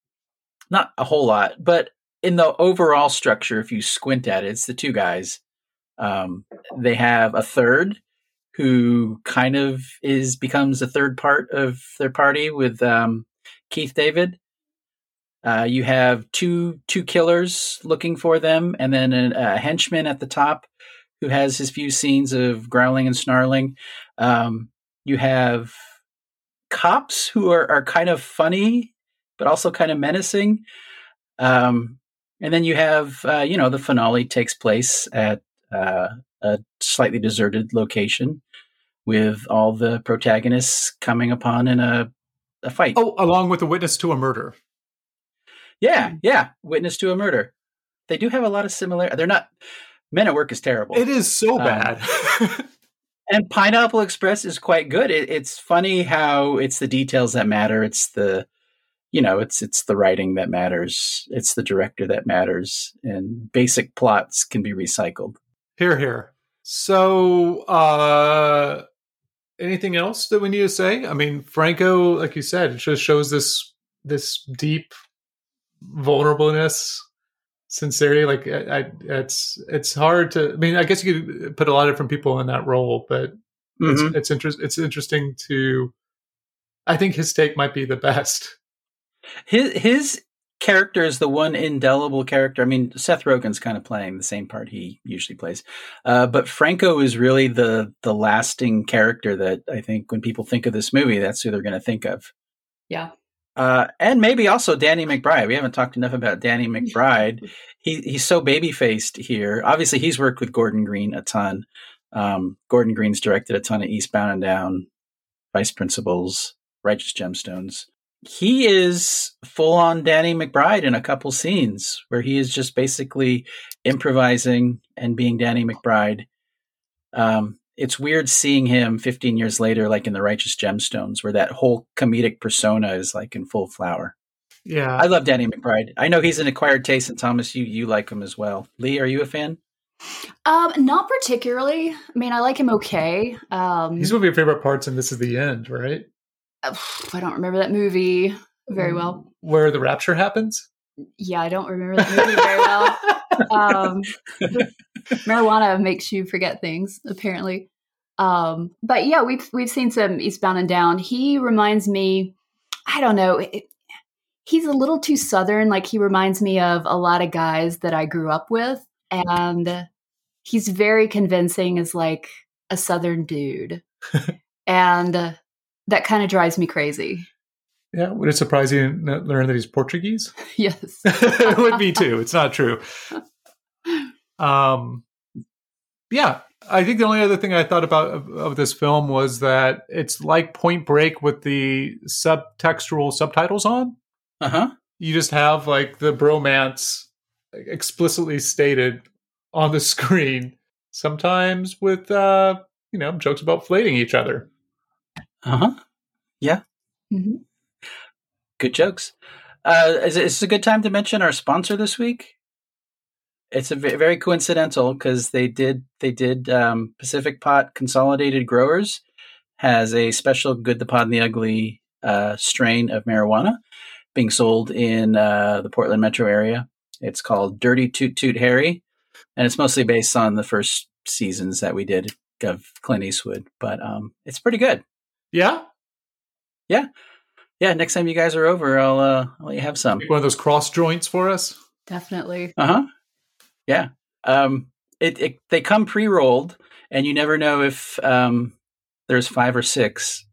not a whole lot, but in the overall structure, if you squint at it, it's the two guys. Um, they have a third who kind of is becomes a third part of their party with um, Keith David. Uh, you have two two killers looking for them, and then a, a henchman at the top who has his few scenes of growling and snarling. Um, you have cops who are, are kind of funny, but also kind of menacing. Um, and then you have, uh, you know, the finale takes place at uh, a slightly deserted location with all the protagonists coming upon in a, a fight. oh, along with a witness to a murder. yeah, yeah. Witness to a murder. They do have a lot of similar. They're not. Men at Work is terrible. It is so Um, bad. and Pineapple Express is quite good. It, it's funny how it's the details that matter. It's the, you know, it's it's the writing that matters. It's the director that matters, and basic plots can be recycled. Here, here. So, uh, anything else that we need to say? I mean, Franco, like you said, it just shows this this deep vulnerableness, sincerity. Like, I, I, it's it's hard to. I mean, I guess you could put a lot of different people in that role, but it's it's interest it's interesting to. I think his take might be the best. His his character is the one indelible character. I mean, Seth Rogen's kind of playing the same part he usually plays, uh, but Franco is really the the lasting character that I think when people think of this movie, that's who they're going to think of. yeah, Uh, and maybe also Danny McBride. We haven't talked enough about Danny McBride. he he's so baby faced here. Obviously, he's worked with Gordon Green a ton. Um, Gordon Green's directed a ton of Eastbound and Down, Vice Principals, Righteous Gemstones. He is full on Danny McBride in a couple scenes where he is just basically improvising and being Danny McBride. Um, it's weird seeing him 15 years later, like in the Righteous Gemstones, where that whole comedic persona is like in full flower. Yeah, I love Danny McBride. I know he's an acquired taste, and Thomas, you you like him as well. Lee, are you a fan? Um, not particularly. I mean, I like him okay. Um, He's one of your favorite parts, and this is the end, right? I don't remember that movie very well. Where the rapture happens. Yeah, I don't remember that movie very well. Um, marijuana makes you forget things, apparently. Um, but yeah, we've we've seen some Eastbound and Down. He reminds me, I don't know, it, he's a little too southern. Like he reminds me of a lot of guys that I grew up with, and he's very convincing as like a southern dude, and uh, that kind of drives me crazy. Yeah, would it surprise you to learn that he's Portuguese? yes, it would be too. It's not true. Um, yeah, I think the only other thing I thought about of, of, this film was that it's like Point Break with the subtextual subtitles on. Uh huh. You just have like the bromance explicitly stated on the screen, sometimes with uh, you know jokes about flaying each other. Uh huh. Yeah. Mm-hmm. Good jokes. Uh, is, is this a good time to mention our sponsor this week? it's a very coincidental because they did they did um, Pacific Pot Consolidated Growers has a special Good the Pod and the Ugly uh, strain of marijuana being sold in uh, the Portland metro area. It's called Dirty Toot Toot Harry, and it's mostly based on the first seasons that we did of Clint Eastwood. But um, it's pretty good. Yeah, yeah, yeah. Next time you guys are over, I'll, uh, I'll let you have some. One of those cross joints for us. Definitely. Uh huh. Yeah. Um, it, it they come pre-rolled, and you never know if um, there's five or six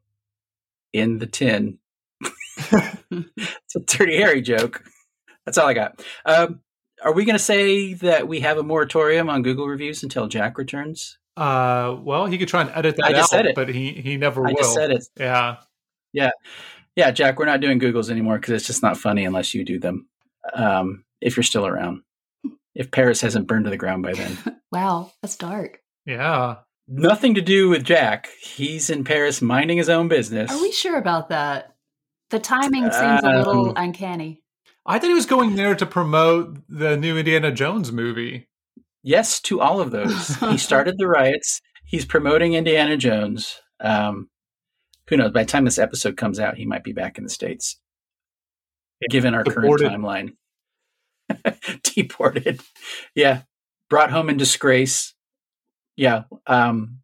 in the tin. it's a dirty Harry joke. That's all I got. Um, are we going to say that we have a moratorium on Google reviews until Jack returns? Uh, well, he could try and edit that I just out, said it. but he he never will. I will. just said it. Yeah, yeah, yeah. Jack, we're not doing Googles anymore because it's just not funny unless you do them. Um, if you're still around if Paris hasn't burned to the ground by then. wow, that's dark. Yeah. Nothing to do with Jack. He's in Paris minding his own business. Are we sure about that? The timing seems um, a little uncanny. I thought he was going there to promote the new Indiana Jones movie. Yes, to all of those. he started the riots. He's promoting Indiana Jones. Um, who knows? By the time this episode comes out, he might be back in the States, given our current timeline. deported. Yeah. Brought home in disgrace. Yeah. Um,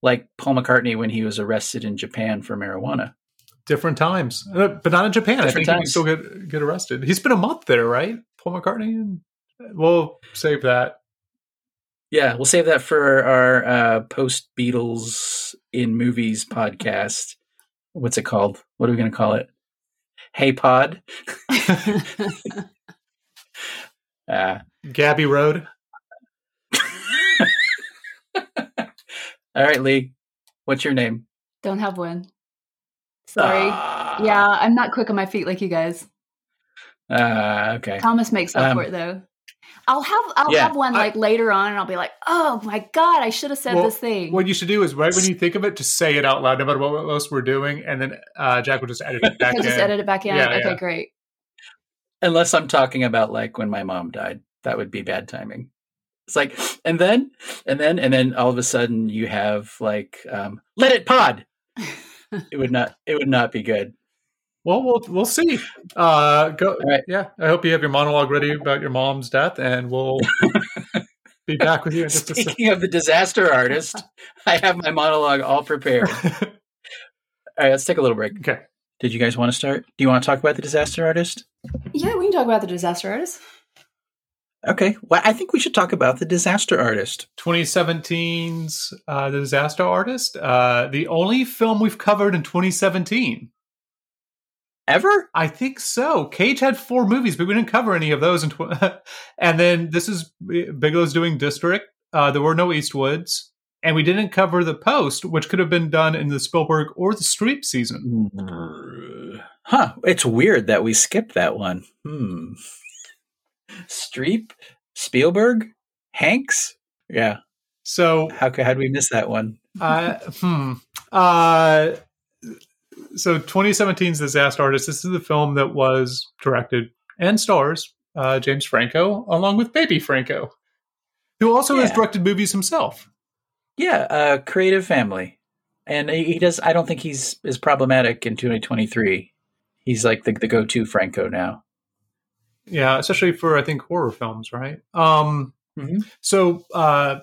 like Paul McCartney when he was arrested in Japan for marijuana. Different times, uh, but not in Japan. Different I think times. he can still get get arrested. He spent a month there, right? Paul McCartney. We'll save that. Yeah, we'll save that for our uh, post Beatles in movies podcast. What's it called? What are we going to call it? Hey Pod. Uh, Gabby Road. All right, Lee. What's your name? Don't have one. Sorry. Uh, yeah, I'm not quick on my feet like you guys. Uh, okay. Thomas makes up um, for it though. I'll have I'll yeah, have one like I, later on, and I'll be like, "Oh my god, I should have said well, this thing." What you should do is right when you think of it, just say it out loud, no matter what else we're doing, and then uh, Jack will just edit it back. He'll in. just edit it back in. Yeah, okay, yeah. great. Unless I'm talking about like when my mom died, that would be bad timing. It's like, and then, and then, and then all of a sudden you have like, um, let it pod. it would not, it would not be good. Well, we'll we'll see. Uh, go. Right. Yeah, I hope you have your monologue ready about your mom's death, and we'll be back with you in just Speaking a of the disaster artist, I have my monologue all prepared. all right, let's take a little break. Okay. Did you guys want to start? Do you want to talk about the disaster artist? Yeah, we can talk about the disaster artist. Okay. Well, I think we should talk about the disaster artist. 2017's uh, The Disaster Artist, uh, the only film we've covered in 2017. Ever? I think so. Cage had four movies, but we didn't cover any of those. In tw- and then this is Bigelow's doing District. Uh, there were no Eastwoods. And we didn't cover The Post, which could have been done in the Spielberg or the Streep season. Huh. It's weird that we skipped that one. Hmm. Streep, Spielberg, Hanks. Yeah. So how could did we miss that one? uh, hmm. Uh, so 2017's Disaster Artist. This is the film that was directed and stars uh, James Franco along with Baby Franco. who also has directed movies himself. Yeah, uh, creative family, and he does. I don't think he's as problematic in 2023. He's like the, the go-to Franco now. Yeah, especially for I think horror films, right? Um, Mhm. So, uh,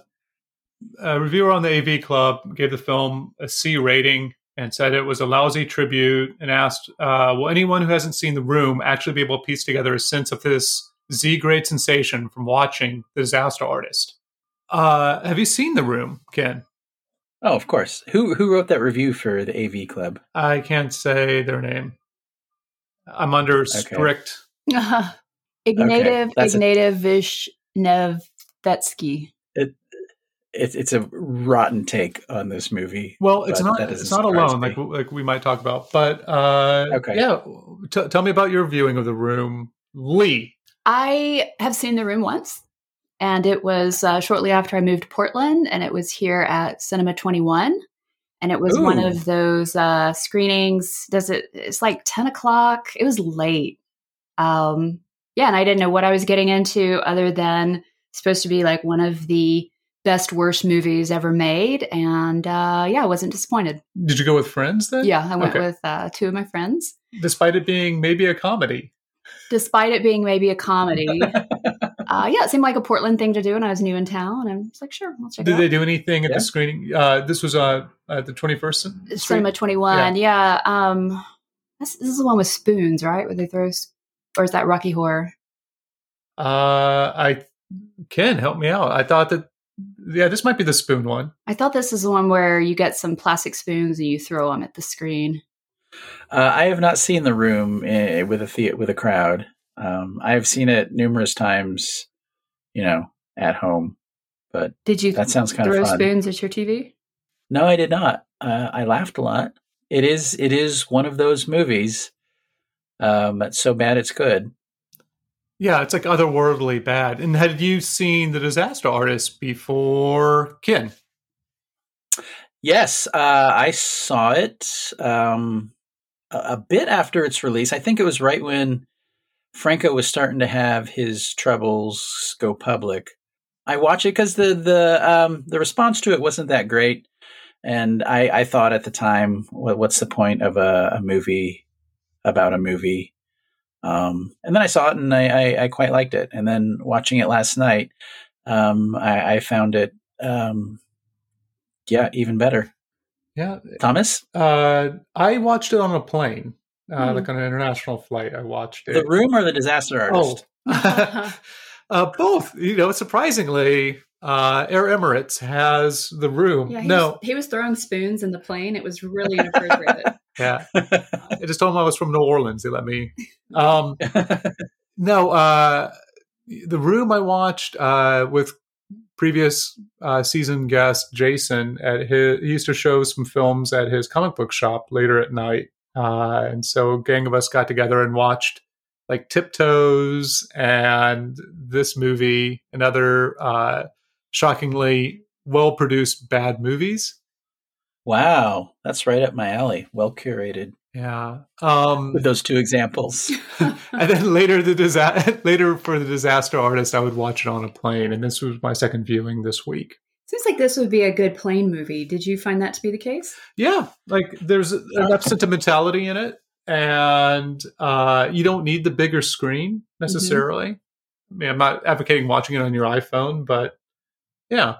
a reviewer on the AV Club gave the film a C rating and said it was a lousy tribute, and asked, uh, "Will anyone who hasn't seen The Room actually be able to piece together a sense of this Z grade sensation from watching The Disaster Artist?" Uh, have you seen The Room, Ken? Oh, of course. Who who wrote that review for the AV Club? I can't say their name. I'm under strict. Ignative that's a- Ignatiy Vishnevetsky. It's it's a rotten take on this movie. Well, it's not. that It's not alone, me. like like we might talk about. But uh, Okay. yeah. T- tell me about your viewing of the room, Lee. I have seen the room once, and it was uh, shortly after I moved to Portland, and it was here at Cinema 21. And it was one of those uh, screenings. Does it? It's like 10 o'clock. It was late. Um, yeah, and I didn't know what I was getting into other than supposed to be like one of the best worst movies ever made. And uh, yeah, I wasn't disappointed. Did you go with friends then? Yeah, I went Okay. with uh, two of my friends. Despite it being maybe a comedy. despite it being maybe a comedy. uh, yeah, it seemed like a Portland thing to do, and I was new in town, and I was like, sure, I'll check Did it they do anything at Yeah. the screening? Uh, this was uh, at the 21st Street? Cinema Twenty One, yeah. Um, this, this is the one with spoons, right? Where they throw, or is that Rocky Horror? Uh, I Ken, help me out. I thought that yeah, this might be the spoon one. I thought this is the one where you get some plastic spoons and you throw them at the screen. Uh, I have not seen the room eh, with a the- with a crowd. Um, I have seen it numerous times, you know, at home. But Did you that sounds kind throw of fun. spoons at your TV? No, I did not. Uh, I laughed a lot. It is it is one of those movies um, that's so bad it's good. Yeah, it's like otherworldly bad. And had you seen the Disaster Artist before Ken? Yes, uh, I saw it um, a, bit after its release. I think it was right when Franco was starting to have his troubles go public. I watched it because the the um, the response to it wasn't that great, and I, I thought at the time, what, what's the point of a, a movie about a movie? Um, and then I saw it and I, I, I quite liked it. And then watching it last night, um, I, I found it, um, yeah, even better. Yeah. Thomas, Uh, I watched it on a plane, uh, Hmm. like on an international flight. I watched it. the room or the disaster artist? Oh, uh, both. You know, surprisingly, uh, Air Emirates has the room. Yeah, he no, was, he was throwing spoons in the plane. It was really inappropriate. yeah. I just told them I was from New Orleans. They let me. Um, no, uh, the room I watched uh, with previous uh, season guest Jason at his. He used to show some films at his comic book shop later at night, uh, and so a gang of us got together and watched like Tiptoes and this movie and other uh, shockingly well produced bad movies. Wow, that's right up my alley. Well curated Yeah. Um, with those two examples. and then later the disa- later for the disaster artist i would watch it on a plane and this was my second viewing this week Seems like this would be a good plane movie. Did you find that to be the case? yeah like there's enough sentimentality in it and uh, you don't need the bigger screen necessarily i mean i'm not advocating watching it on your iphone but yeah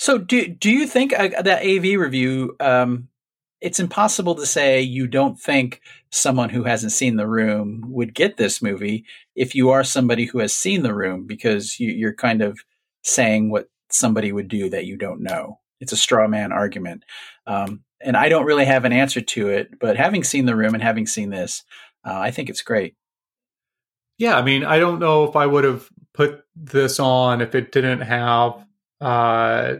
So do do you think uh, that AV review? Um, it's impossible to say you don't think someone who hasn't seen the room would get this movie if you are somebody who has seen the room because you, you're kind of saying what somebody would do that you don't know. It's a straw man argument, um, and I don't really have an answer to it. But having seen the room and having seen this, uh, I think it's great. yeah i mean i don't know if i would have put this on if it didn't have uh,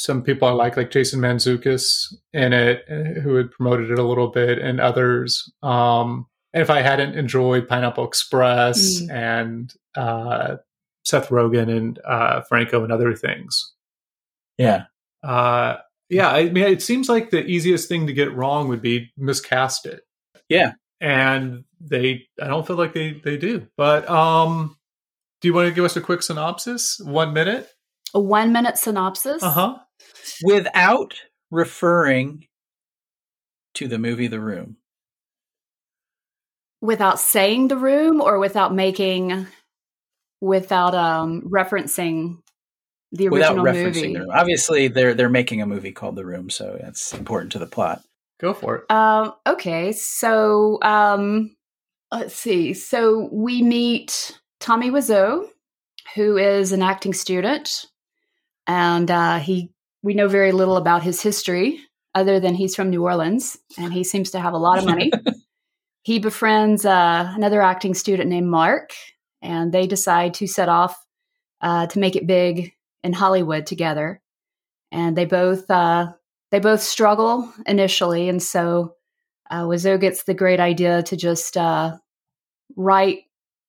some people I like, like Jason Mantzoukas in it, uh, who had promoted it a little bit, and others. Um, and if I hadn't enjoyed Pineapple Express Mm. and uh, Seth Rogen and uh, Franco and other things, Yeah, uh, yeah, I mean, it seems like the easiest thing to get wrong would be miscast it. Yeah. and they, I don't feel like they they do, but um, Do you want to give us a quick synopsis? One minute. A one minute synopsis. Uh huh. Without referring to the movie The Room. Without saying the room or without making, without um referencing the Without original referencing movie. The Room. Obviously, they're they're making a movie called The Room, so that's important to the plot. Go for it. Um, okay, so um, let's see. So we meet Tommy Wiseau, who is an acting student, and uh, he we know very little about his history other than he's from New Orleans and he seems to have a lot of money. he befriends uh, another acting student named Mark, and they decide to set off uh, to make it big in Hollywood together. And they both uh, they both struggle initially, and so uh, Wiseau gets the great idea to just uh, write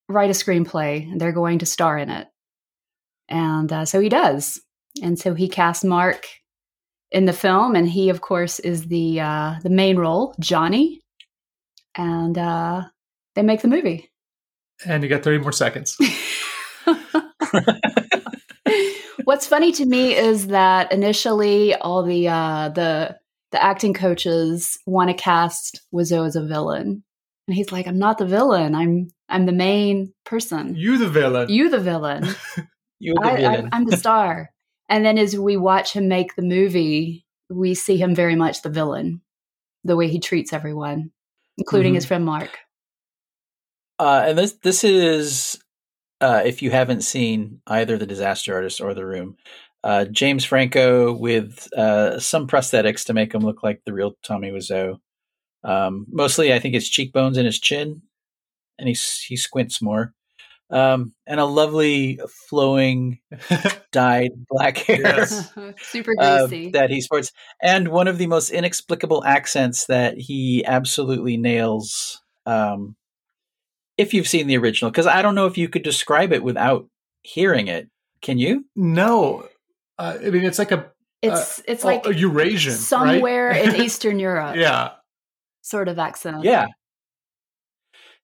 write a screenplay, and they're going to star in it. And uh, so he does, and so he casts Mark in the film, and he, of course, is the uh, the main role, Johnny. And uh, they make the movie. And you got 30 more seconds. What's funny to me is that initially all the uh, the the acting coaches want to cast Wiseau as a villain, and he's like, "I'm not the villain. I'm I'm the main person. You the villain. You the villain. You're the I, I. I'm the star." And then as we watch him make the movie, we see him very much the villain, the way he treats everyone, including Mhm. his friend Mark. Uh, and this this is uh, if you haven't seen either the Disaster Artist or The Room, uh, James Franco with uh, some prosthetics to make him look like the real Tommy Wiseau. Um, mostly, I think it's cheekbones and his chin, and he he squints more. Um, and a lovely flowing dyed black hair Yes. Super uh, that he sports, and one of the most inexplicable accents that he absolutely nails. Um, if you've seen the original, because I don't know if you could describe it without hearing it. Can you? no. Uh, I mean, it's like a, it's it's oh, like a Eurasian. right? somewhere in Eastern Europe, yeah. sort of accent. Yeah,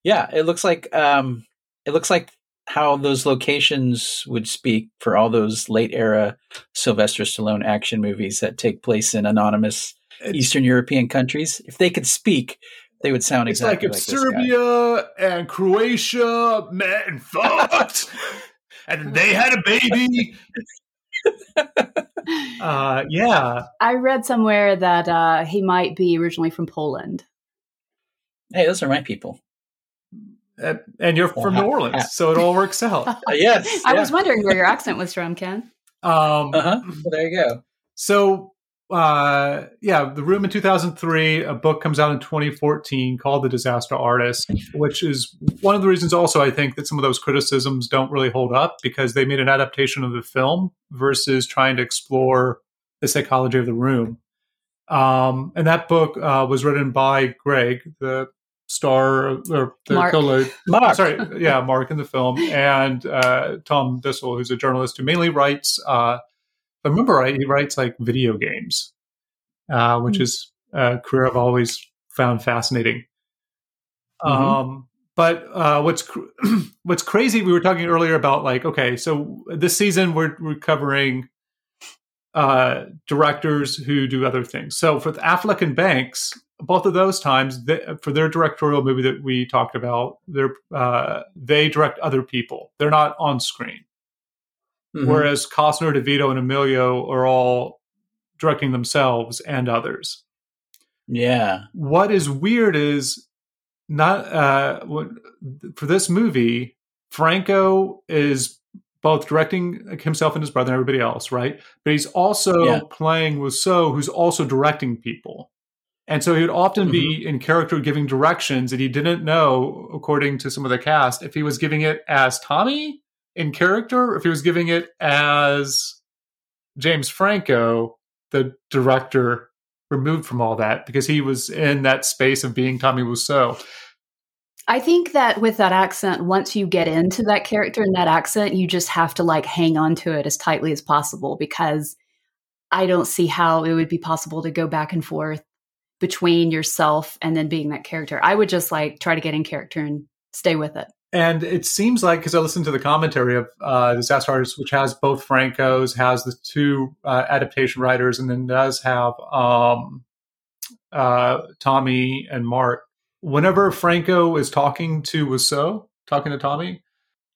yeah. It looks like um, it looks like how those locations would speak for all those late era Sylvester Stallone action movies that take place in anonymous It's, Eastern European countries. If they could speak, they would sound it's exactly like like, if this guy. Serbia and Croatia met and fucked, and they had a baby. Uh, yeah. I read somewhere that uh, he might be originally from Poland. Hey, those are my people. And, and you're Well, from ha- New Orleans, ha- so it all works out. Uh, yes, I yeah. was wondering where your accent was from, Ken. Um, Uh-huh. Well, there you go. So, uh, yeah, The Room in 2003, a book comes out in 2014 called The Disaster Artist, which is one of the reasons also I think that some of those criticisms don't really hold up because they made an adaptation of the film versus trying to explore the psychology of the room. Um, and that book uh, was written by Greg, the star or the Mark. co-lead Mark. sorry, yeah, Mark in the film, and uh, Tom Bissell, who's a journalist who mainly writes. Uh, if I remember right, he writes like video games, uh, which is a career I've always found fascinating. Mhm. Um, but uh, what's cr- what's crazy? We were talking earlier about like, okay, so this season we're we're covering uh, directors who do other things. So for the Affleck and Banks, both of those times, they, for their directorial movie that we talked about, they're uh, they direct other people. They're not on screen. Mhm. Whereas Costner, DeVito, and Emilio are all directing themselves and others. yeah. What is weird is not uh, what, for this movie. Franco is both directing himself and his brother and everybody else, right? But he's also Yeah. playing with So, who's also directing people. And so he would often be mm-hmm. in character giving directions, and he didn't know, according to some of the cast, if he was giving it as Tommy in character, or if he was giving it as James Franco, the director, removed from all that, because he was in that space of being Tommy Wiseau. I think that with that accent, once you get into that character and that accent, you just have to like hang on to it as tightly as possible because I don't see how it would be possible to go back and forth between yourself and then being that character. I would just like try to get in character and stay with it. and it seems like because I listened to the commentary of uh, Disaster Artist, which has both Franco's, has the two uh, adaptation writers, and then does have um, uh, Tommy and Mark. Whenever Franco is talking to Wiseau, talking to Tommy,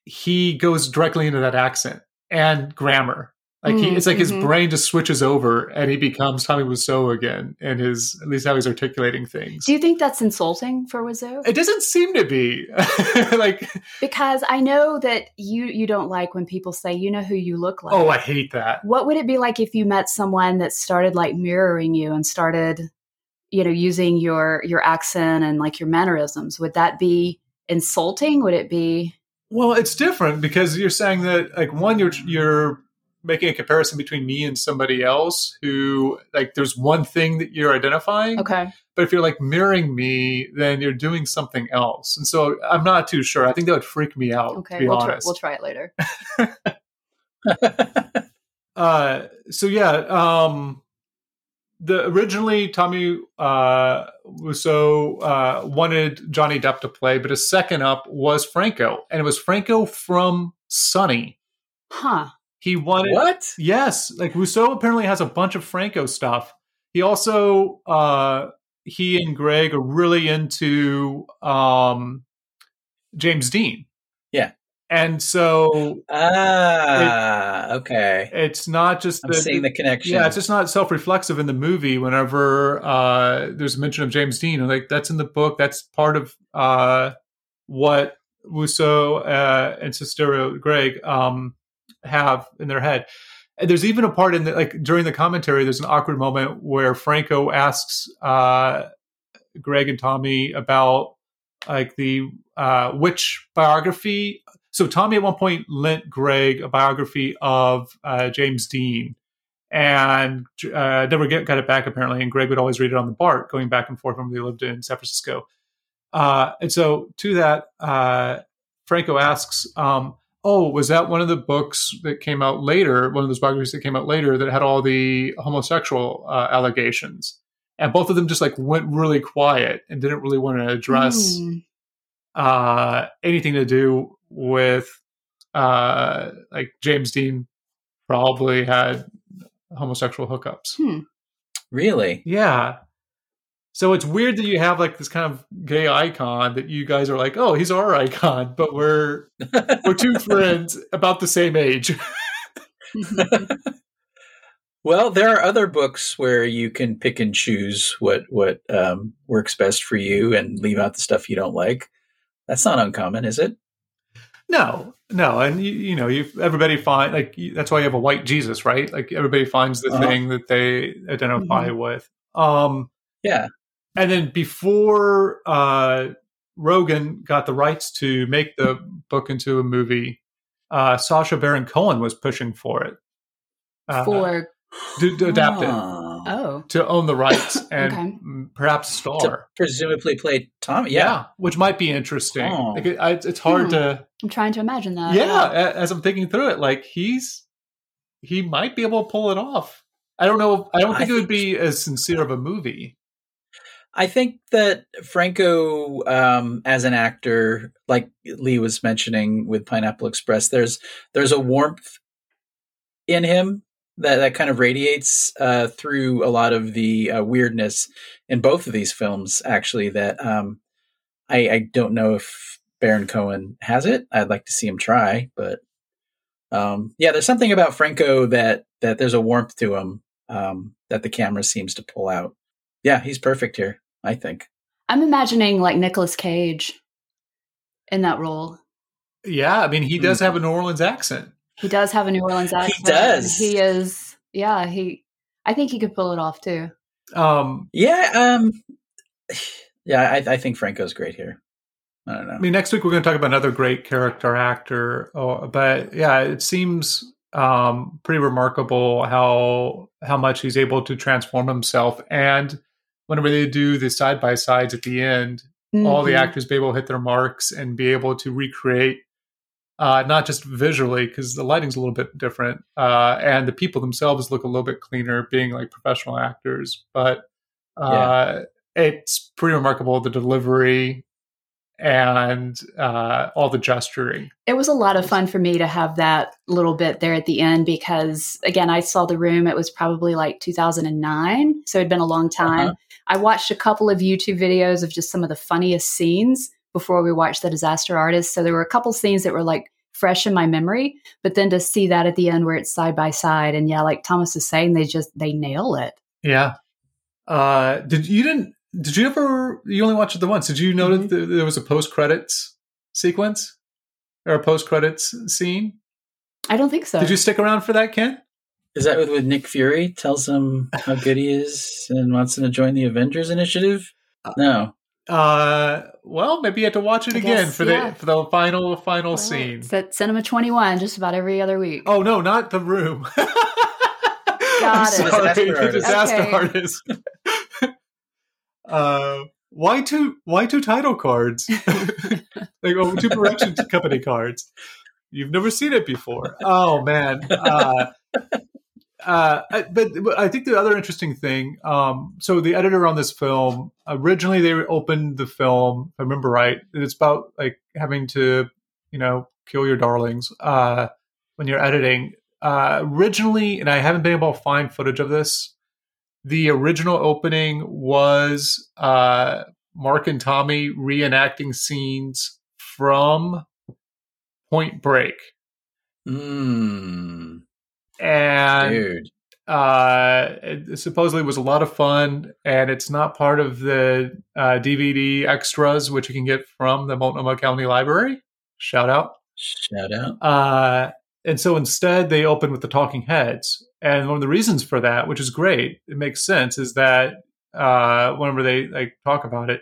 he goes directly into that accent and grammar. Like he, Mm, it's like his mhm. brain just switches over and he becomes Tommy Wiseau again, and his at least how he's articulating things. Do you think that's insulting for Wiseau? It doesn't seem to be like. Because I know that you you don't like when people say you know who you look like. Oh, I hate that. what would it be like if you met someone that started like mirroring you and started you know using your your accent and like your mannerisms would that be insulting would it be Well, it's different because you're saying that like one, you're you're making a comparison between me and somebody else who like there's one thing that you're identifying. okay But if you're like mirroring me, then you're doing something else. And so I'm not too sure. I think that would freak me out. to okay be we'll, tr- honest. we'll try it later Uh, so yeah, um, the originally Tommy uh, Wiseau uh, wanted Johnny Depp to play, but his second up was Franco, and it was Franco from Sonny. huh He wanted What? yes, like Wiseau apparently has a bunch of Franco stuff. He also uh, he and Greg are really into um, James Dean. Yeah. And so Ah, okay. it's not just I'm seeing the connection. Yeah, it's just not self-reflexive in the movie. Whenever uh, there's a mention of James Dean, like that's in the book. That's part of uh, what Wiseau uh, and Sestero Greg um, have in their head. And there's even a part in the like during the commentary. There's an awkward moment where Franco asks uh, Greg and Tommy about like the uh, which biography. So Tommy at one point lent Greg a biography of uh, James Dean, and uh, never get, got it back apparently. And Greg would always read it on the BART, going back and forth when they lived in San Francisco. Uh, and so to that, uh, Franco asks, um, "Oh, was that one of the books that came out later? One of those biographies that came out later that had all the homosexual uh, allegations?" And both of them just like went really quiet and didn't really want to address Hmm. uh, anything to do with uh, like James Dean probably had homosexual hookups. Hmm. really. Yeah. So it's weird that you have like this kind of gay icon that you guys are like, oh, he's our icon, but we're we're two friends about the same age. Well, there are other books where you can pick and choose what what um, works best for you and leave out the stuff you don't like. That's not uncommon, is it? No, no, and you, you know, you everybody find like that's why you have a white Jesus, right? Like everybody finds the Uh-huh. thing that they identify with. Um, Yeah. and then before uh, Rogen got the rights to make the book into a movie, uh, Sacha Baron Cohen was pushing for it. Uh, for to, to adapt it. Oh to own the rights and Okay. perhaps To star. presumably play Tommy. Yeah. which might be interesting. Oh. Like it, I, it's hard Hmm. to i'm trying to imagine that yeah. a- As I'm thinking through it, like he's he might be able to pull it off. I don't know. I don't I think it would be as sincere of a movie. I think that Franco, um, as an actor, like Lee was mentioning with Pineapple Express, there's there's a warmth in him that that kind of radiates uh, through a lot of the uh, weirdness in both of these films. Actually, that um, I, I don't know if Baron Cohen has it. I'd like to see him try, but um, yeah, there's something about Franco that that there's a warmth to him um, that the camera seems to pull out. Yeah, he's perfect here. I think. i'm imagining like Nicolas cage in that role Yeah, I mean he does Hmm. have a New Orleans accent. He does have a new orleans accent He does. he is yeah he i think he could pull it off too Um, Yeah, um, yeah, I, I think Franco's great here. I don't know. I mean, next week we're going to talk about another great character actor. Oh, but yeah, it seems um, pretty remarkable how how much he's able to transform himself. And whenever they do the side by sides at the end, all the Mhm. actors be able to hit their marks and be able to recreate. Uh, not just visually, because the lighting's a little bit different, uh, and the people themselves look a little bit cleaner, being like professional actors. But uh, it's pretty remarkable the delivery and uh, all the gesturing. It was a lot of fun for me to have that little bit there at the end because, again, I saw the room. It was probably like 2009, so it'd been a long time. Uh-huh. I watched a couple of YouTube videos of just some of the funniest scenes before we watched The Disaster Artist. So there were a couple scenes that were like fresh in my memory, but then to see that at the end where it's side by side, and yeah, like Thomas is saying, they just they nail it. Yeah. Uh, did you didn't did you ever? You only watched it the once. Did you notice mm-hmm. that there was a post credits sequence or a post credits scene? I don't think so. Did you stick around for that, Ken? Is that with, with Nick Fury tells him how good he is and wants him to join the Avengers Initiative? Uh, no. Uh, well, maybe you had to watch it I again guess, for yeah. the for the final final well, scene. It's at Cinema Twenty One, just about every other week. Oh no, not the room. Got it. Sorry, the disaster okay. artist. Uh, why two? Why two title cards? like oh, two production company cards. You've never seen it before. Oh man. Uh, uh, but, but, I think the other interesting thing. Um, so the editor on this film originally they opened the film, if I remember right. It's about like having to, you know, kill your darlings uh, when you're editing. Uh, originally, and I haven't been able to find footage of this the original opening was uh, Mark and Tommy reenacting scenes from Point Break. Mm. And Dude. Uh, it supposedly was a lot of fun, and it's not part of the uh, DVD extras, which you can get from the Multnomah County Library. Shout out. Shout out. Uh, and so instead, they open with the Talking Heads. And one of the reasons for that, which is great, it makes sense, is that uh, whenever they like talk about it,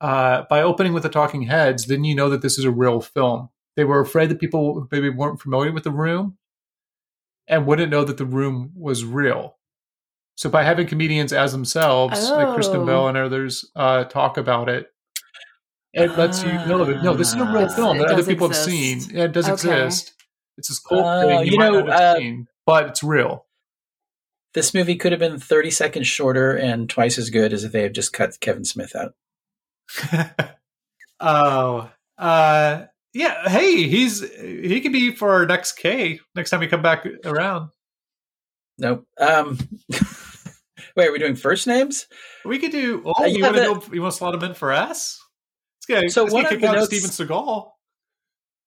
uh, by opening with the Talking Heads, then you know that this is a real film. They were afraid that people maybe weren't familiar with the room and wouldn't know that the room was real. So by having comedians as themselves, oh. like Kristen Bell and others, uh, talk about it, it lets you know that no, this is a real film that other people exist. have seen. Yeah, it does okay. exist. It's this cool uh, thing you, you know, uh, seen, but it's real. This movie could have been 30 seconds shorter and twice as good as if they had just cut Kevin Smith out. oh, uh, yeah. Hey, he's he could be for our next K next time we come back around. Nope. Um, wait, are we doing first names? We could do. Oh, uh, you, want to go? You want to slot him in for S? Let's get. So let's one get of the notes, Steven Seagal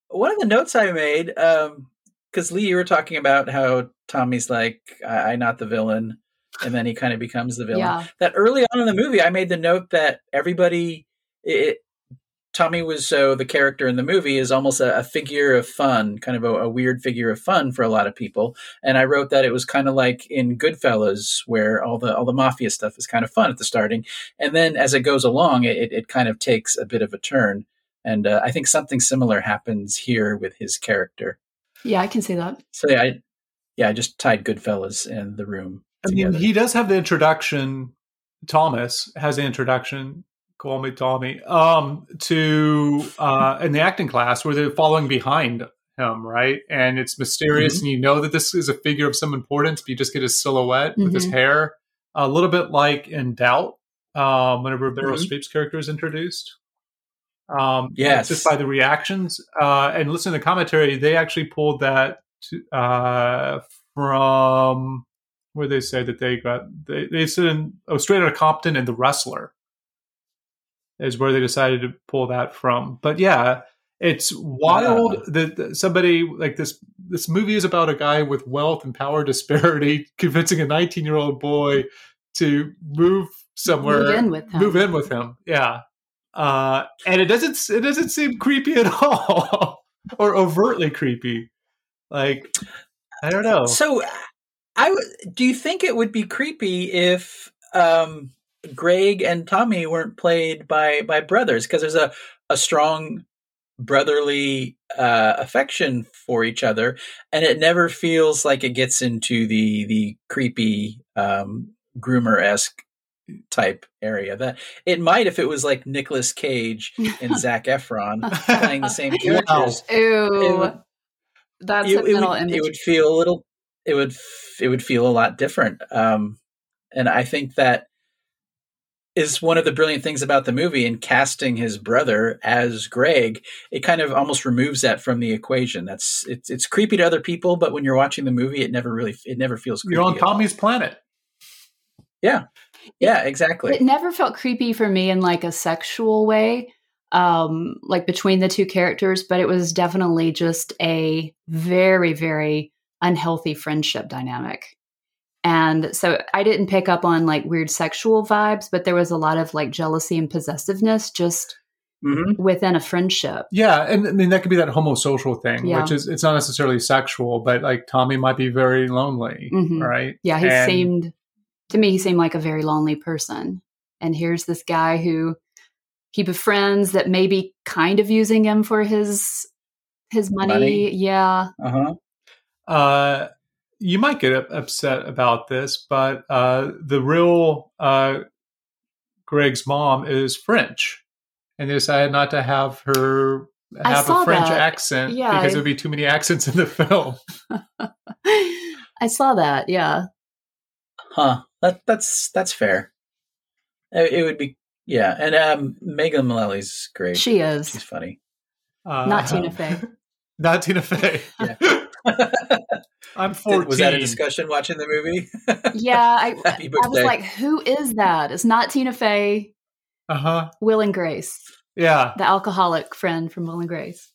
one of the notes I made, because um, Lee, you were talking about how Tommy's like, I, I not the villain, and then he kind of becomes the villain. Yeah. That early on in the movie, I made the note that everybody, it, Tommy was so the character in the movie is almost a, a figure of fun, kind of a, a, weird figure of fun for a lot of people. And I wrote that it was kind of like in Goodfellas, where all the all the mafia stuff is kind of fun at the starting, and then as it goes along, it, it kind of takes a bit of a turn. And uh, I think something similar happens here with his character. Yeah, I can see that. So yeah, I, yeah, I just tied Goodfellas and The Room. I mean, he does have the introduction. Thomas has the introduction. Call me Tommy. Um, to uh, in the acting class where they're following behind him, right? And it's mysterious, mm-hmm. and you know that this is a figure of some importance, but you just get his silhouette mm-hmm. with his mm-hmm. hair, a little bit like in Doubt. Um, whenever Meryl mm-hmm. Streep's character is introduced, um, yes, just by the reactions uh, and listen to the commentary, they actually pulled that to, uh, from where they say that they got they, they said in, oh straight out of Compton and the Wrestler is where they decided to pull that from. But yeah, it's wild yeah. that, that somebody like this this movie is about a guy with wealth and power disparity convincing a 19 year old boy to move somewhere move in with him. Move in with him. Yeah uh, and it doesn't it doesn't seem creepy at all or overtly creepy. Like I don't know. So, I w- do you think it would be creepy if um, Greg and Tommy weren't played by by brothers because there's a a strong brotherly uh, affection for each other, and it never feels like it gets into the the creepy um, groomer esque type area. That it might if it was like Nicolas Cage and Zac Efron playing the same characters. Ew, it, that's it, a mental it would, It would feel a little. It would. It would feel a lot different. Um, and I think that is one of the brilliant things about the movie in casting his brother as Greg. It kind of almost removes that from the equation. That's it's it's creepy to other people, but when you're watching the movie, it never really it never feels. You're on creepy all. Tommy's planet. Yeah, yeah, exactly. It never felt creepy for me in like a sexual way, um, like between the two characters, but it was definitely just a very, very unhealthy friendship dynamic. And so I didn't pick up on like weird sexual vibes, but there was a lot of like jealousy and possessiveness just hmm within a friendship. Yeah, and I mean that could be that homosocial thing, Yeah. which is it's not necessarily sexual, but like Tommy might be very lonely, Mhm. right? Yeah, he And- seemed to me he seemed like a very lonely person. And here's this guy who he befriends that may be kind of using him for his his money. Money. Yeah. Uh huh. Uh, you might get upset about this, but uh, the real uh, Greg's mom is French, and they decided not to have her have a French that. accent Yeah, because I- there'd be too many accents in the film. I saw that. Yeah. Huh. That that's that's fair. It, it would be yeah, and um, Megan Mullally's great. She is. She's funny. Uh, Not Tina Fey. Not Tina Fey. Yeah. I'm 14. Was that a discussion watching the movie? Yeah. I, I was like, who is that? It's not Tina Fey, Uh huh. Will and Grace, Yeah. the alcoholic friend from Will and Grace.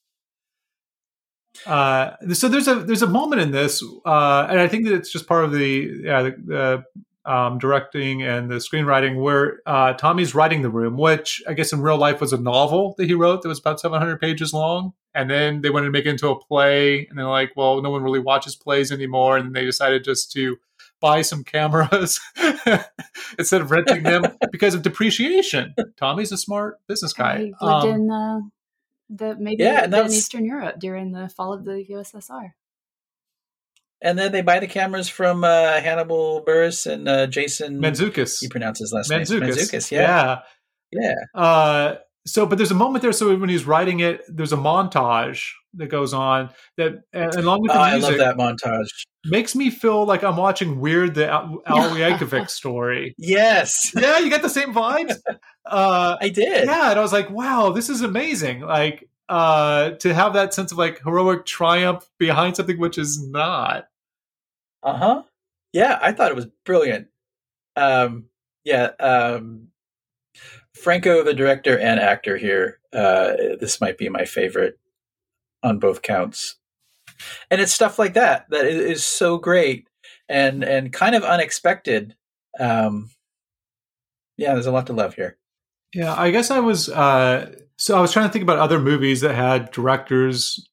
Uh, so there's a there's a moment in this, uh, and I think that it's just part of the yeah the, the um, directing and the screenwriting where uh, Tommy's writing the room, which I guess in real life was a novel that he wrote that was about 700 pages long, and then they wanted to make it into a play, and they're like, well, no one really watches plays anymore, and they decided just to buy some cameras instead of renting them because of depreciation. Tommy's a smart business guy. He lived Um, in uh, the maybe Yeah, in Eastern Europe during the fall of the USSR. And then they buy the cameras from uh, Hannibal Buress and uh, Jason. Mantzoukas. He pronounced his last Mantzoukas. name. Mantzoukas. Yeah. yeah. Yeah. Uh, so, but there's a moment there. So when he's writing it, there's a montage that goes on that, and along with Oh, the I love that montage. makes me feel like I'm watching Weird, the Al, Al Yankovic story. Yes, Yeah, you get the same vibes. Uh, I did. yeah, and I was like, wow, this is amazing. Like uh, to have that sense of like heroic triumph behind something which is not. Uh huh. Yeah, I thought it was brilliant. Um, yeah. Um, Franco, the director and actor here, uh, this might be my favorite on both counts. And it's stuff like that that is so great and and kind of unexpected. Um, yeah, there's a lot to love here. Yeah, I guess I was. Uh, so I was trying to think about other movies that had directors, to,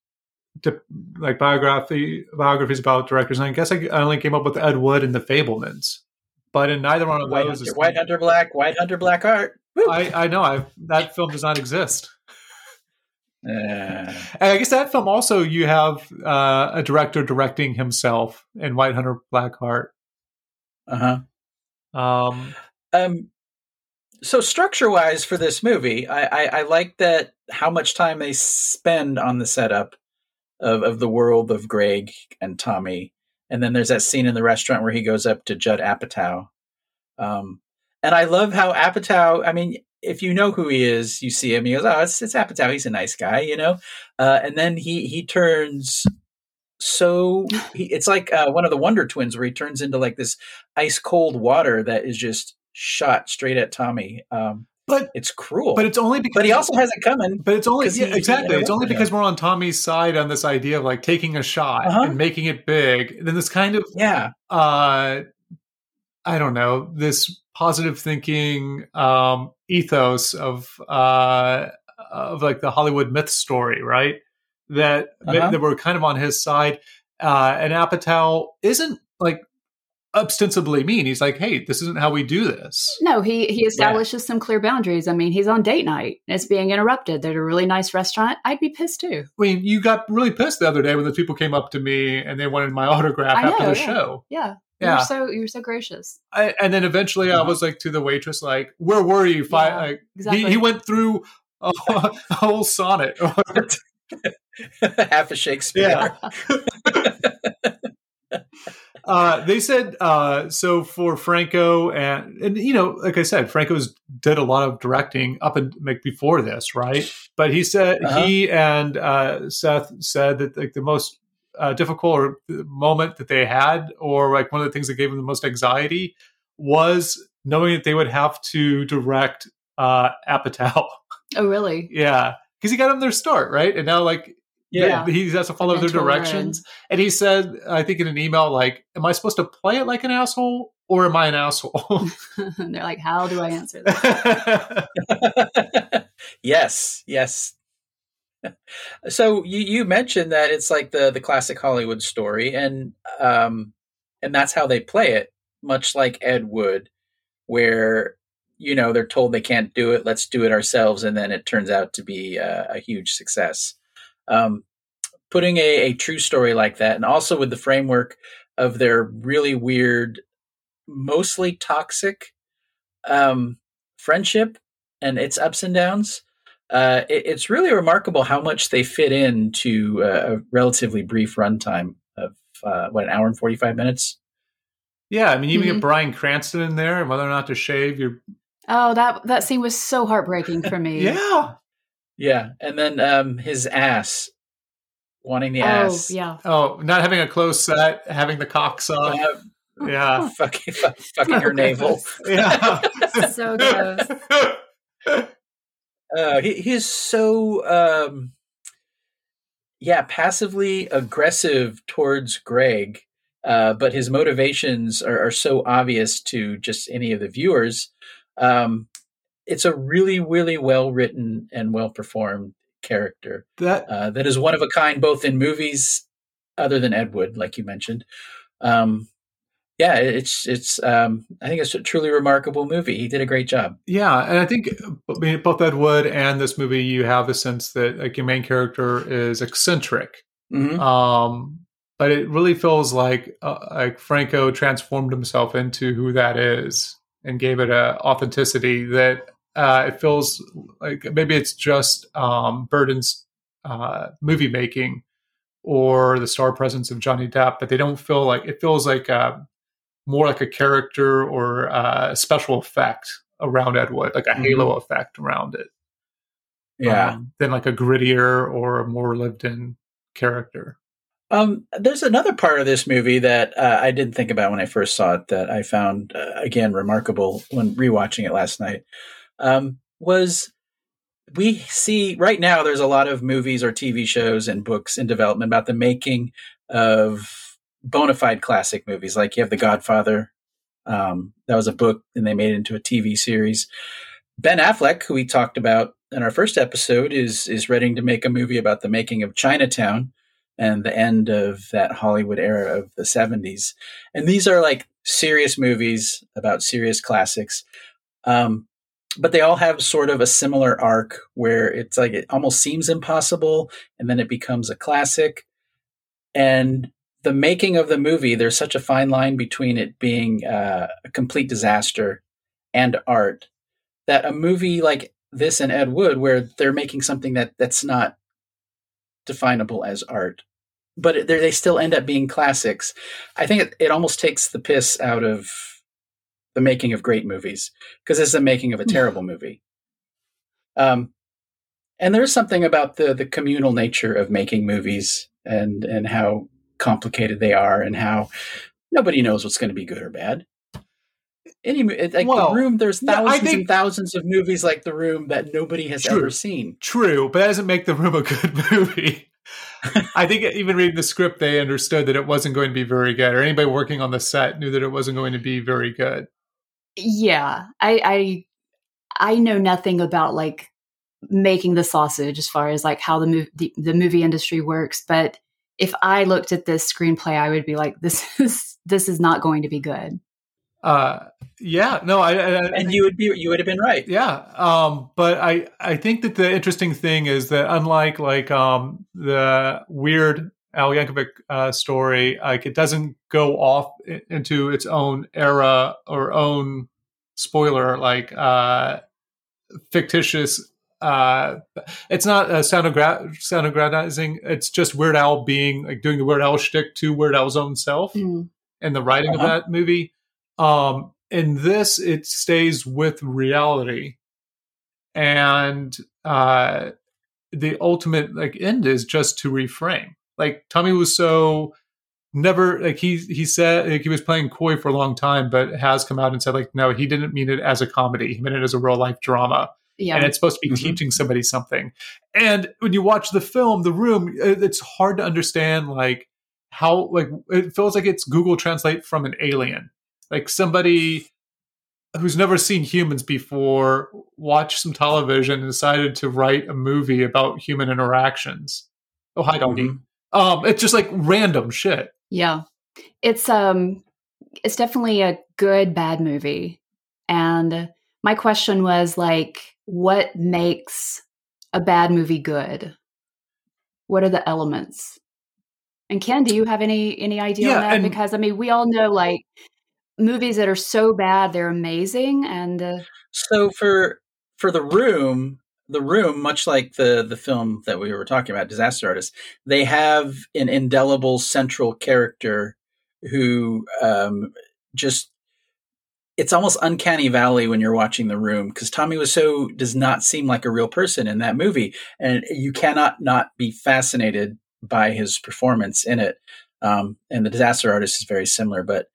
like biography biographies about directors, and I guess I, I only came up with Ed Wood and The Fabelmans. But in neither one of White those, Hunter, is- White Hunter Black, White Hunter Black Art. Woo! I, I know I, that film does not exist. Uh, And I guess that film also you have uh, a director directing himself in White Hunter Blackheart. uh-huh. Um, Um, so structure wise for this movie, I, I, I like that how much time they spend on the setup of, of the world of Greg and Tommy. And then there's that scene in the restaurant where he goes up to Judd Apatow. Um, and I love how Apatow, I mean, if you know who he is, you see him, he goes, Oh, it's, it's Apatow. He's a nice guy, you know? Uh, and then he, he turns so, he, it's like uh, one of the Wonder Twins where he turns into like this ice cold water that is just shot straight at Tommy. Um, but it's cruel. but it's only because but he also has it coming. But it's only yeah, exactly. It's only because we're on Tommy's side on this idea of like taking a shot Uh-huh. and making it big. And then this kind of Yeah. uh I don't know, this positive thinking um ethos of uh of like the Hollywood myth story, right? That Uh-huh. that we're kind of on his side. Uh and Apatow isn't like ostensibly mean. He's like, hey, this isn't how we do this. No, he he establishes some clear boundaries. I mean, he's on date night. It's being interrupted. They're at a really nice restaurant. I'd be pissed too. I mean, you got really pissed the other day when the people came up to me and they wanted my autograph I after know, the yeah. show. Yeah. Yeah. You're so you're so gracious. I, and then eventually I Uh-huh. was like to the waitress, like, where were you? Fi- Yeah, like, Exactly. he, he went through a, a whole sonnet. Half a Shakespeare. Yeah. Uh, they said uh, so for Franco and and you know, like I said, Franco's did a lot of directing up and like before this, right? But he said Uh-huh. he and uh, Seth said that like the most uh, difficult moment that they had, or like one of the things that gave them the most anxiety, was knowing that they would have to direct uh, Apatow. Oh, really? yeah, because he got them their start, right? And now like Yeah. he has to follow their directions. And he said, I think in an email, like, am I supposed to play it like an asshole or am I an asshole? and they're like, how do I answer that? yes, yes. So you you mentioned that it's like the the classic Hollywood story, and um, and that's how they play it, much like Ed Wood, where you know they're told they can't do it, let's do it ourselves, and then it turns out to be a, a huge success. Um, putting a, a true story like that, and also with the framework of their really weird, mostly toxic um, friendship and its ups and downs. Uh, it, it's really remarkable how much they fit into uh, a relatively brief runtime of uh, what an hour and forty five minutes. yeah, I mean, you even Mhm. get Bryan Cranston in there and whether or not to shave your. Oh, that that scene was so heartbreaking for me. Yeah. Yeah, and then um, his ass, wanting the Oh, ass. yeah. Oh, not having a close set, having the cock suck. Uh, Yeah. fucking, fu- fucking her navel. Yeah. So gross. Uh, he, he's so um, yeah, passively aggressive towards Greg, uh, but his motivations are, are so obvious to just any of the viewers. Um, it's a really, really well written and well performed character that uh, that is one of a kind, both in movies other than Ed Wood, like you mentioned. Um, yeah, it's it's. Um, I think it's a truly remarkable movie. He did a great job. Yeah, and I think both Ed Wood and this movie, you have the sense that like your main character is eccentric, Mhm. um, but it really feels like uh, like Franco transformed himself into who that is and gave it a authenticity that uh, it feels like maybe it's just um, Burton's uh, movie making or the star presence of Johnny Depp, but they don't feel like it feels like uh, more like a character or uh, a special effect around Ed Wood, like a Mhm. halo effect around it Yeah. um, than like a grittier or a more lived in character. Um, there's another part of this movie that uh, I didn't think about when I first saw it that I found uh, again remarkable when rewatching it last night. Um, was we see right now there's a lot of movies or TV shows and books in development about the making of bona fide classic movies. Like you have The Godfather. Um, that was a book, and they made it into a TV series. Ben Affleck, who we talked about in our first episode, is is ready to make a movie about the making of Chinatown and the end of that Hollywood era of the 70s. And these are like serious movies about serious classics. Um, but they all have sort of a similar arc where it's like it almost seems impossible and then it becomes a classic. And the making of the movie, there's such a fine line between it being uh, a complete disaster and art that a movie like this and Ed Wood, where they're making something that that's not definable as art, but they still end up being classics. I think it, it almost takes the piss out of the making of great movies because it's the making of a terrible movie. Um, and there's something about the the communal nature of making movies and and how complicated they are and how nobody knows what's going to be good or bad. Any like Well, the room, there's yeah, thousands think- and thousands of movies like the room that nobody has True. ever seen. True, but that doesn't make the room a good movie. I think even reading the script, they understood that it wasn't going to be very good, or anybody working on the set knew that it wasn't going to be very good. Yeah, I, I I know nothing about like making the sausage as far as like how the, mov- the the movie industry works, but if I looked at this screenplay, I would be like, this is this is not going to be good. Uh, yeah, no, I, I, I And you would be you would have been right. Yeah, um, but I I think that the interesting thing is that unlike like um, the weird Al Yankovic uh, story, like it doesn't go off into its own era or own spoiler like uh, fictitious. Uh, it's not a soundogra- soundogratizing. It's just Weird Al being like doing the Weird Al shtick to Weird Al's own self. Mm. and the writing Uh-huh. of that movie. Um, in this, it stays with reality, and uh, the ultimate like end is just to reframe. Like Tommy Wiseau never like he he said like he was playing coy for a long time, but has come out and said like no, he didn't mean it as a comedy. He meant it as a real life drama Yeah. and it's supposed to be Mhm. teaching somebody something. And when you watch the film, the room, it's hard to understand like how like it feels like it's Google Translate from an alien, like somebody who's never seen humans before watched some television and decided to write a movie about human interactions. Oh, hi, doggy. Mhm. Um, it's just like random shit. Yeah. It's um it's definitely a good bad movie. And my question was like what makes a bad movie good? What are the elements? And Ken, do you have any any idea Yeah, on that? and- because I mean, we all know like movies that are so bad they're amazing and uh, So for for the room, the room, much like the the film that we were talking about, Disaster Artist, they have an indelible central character who um, just it's almost uncanny valley when you're watching the room because Tommy Wiseau does not seem like a real person in that movie, and you cannot not be fascinated by his performance in it. Um, and the Disaster Artist is very similar, but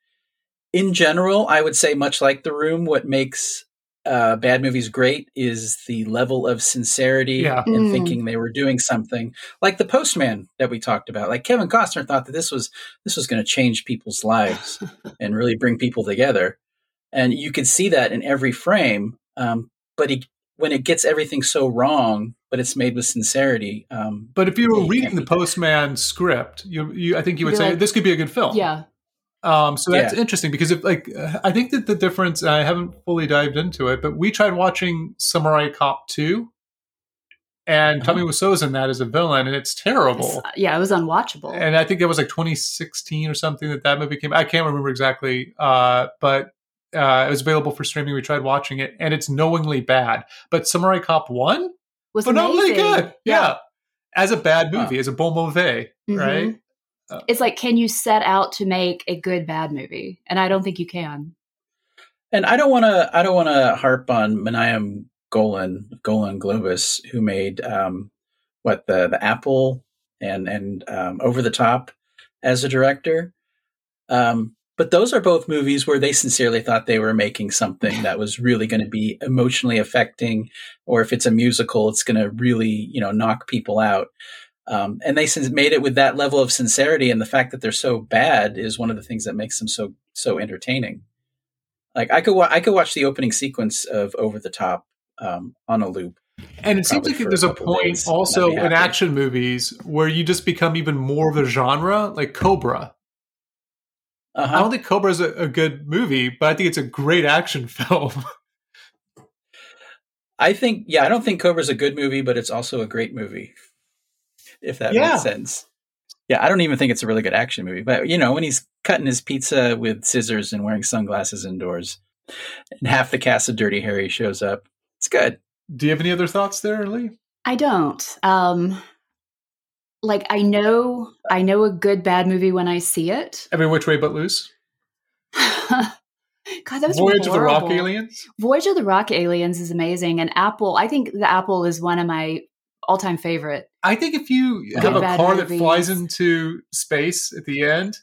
in general, I would say much like the room, what makes uh, bad movies great is the level of sincerity Yeah. and Mm. thinking they were doing something like the postman that we talked about like kevin costner thought that this was this was going to change people's lives and really bring people together and you could see that in every frame um, but he, when it gets everything so wrong but it's made with sincerity um, But if you were reading the. Postman script, you, you I think you would You'd say like- this could be a good film. yeah. Um, so that's Yeah. interesting because if like uh, I think that the difference I haven't fully dived into it, but we tried watching Samurai Cop two, and Uh-huh. Tommy Wiseau's in that as a villain, and it's terrible. It's- yeah, it was unwatchable. And I think it was like 2016 or something that that movie came. I can't remember exactly, uh, but uh, it was available for streaming. We tried watching it, and it's knowingly bad. But Samurai Cop one, was phenomenally amazing. good. Yeah. as a bad Wow. movie, as a bon mauvais, Mhm. right? It's like, can you set out to make a good bad movie? And I don't think you can. And I don't want to. I don't want to harp on Menahem Golan, Golan Globus, who made um, what the the Apple and and um, Over the Top as a director. Um, but those are both movies where they sincerely thought they were making something that was really going to be emotionally affecting, or if it's a musical, it's going to really you know knock people out. Um, and they made it with that level of sincerity, and the fact that they're so bad is one of the things that makes them so so entertaining. Like I could wa- I could watch the opening sequence of Over the Top um, on a loop. And it seems like for a there's a point also in action movies where you just become even more of a genre, like Cobra. I Uh-huh. don't think Cobra is a, a good movie, but I think it's a great action film. I think yeah, I don't think Cobra's a good movie, but it's also a great movie. If that Yeah. makes sense. Yeah, I don't even think it's a really good action movie, but you know when he's cutting his pizza with scissors and wearing sunglasses indoors, and half the cast of Dirty Harry shows up, it's good. Do you have any other thoughts there, Lee? I don't. Um, like I know, I know a good bad movie when I see it. Every Which Way But Loose? God, that was Voyage of the Rock. Aliens? Voyage of the Rock Aliens is amazing, and Apple. I think the Apple is one of my all-time favorite. I think if you Good have a car that flies into space at the end,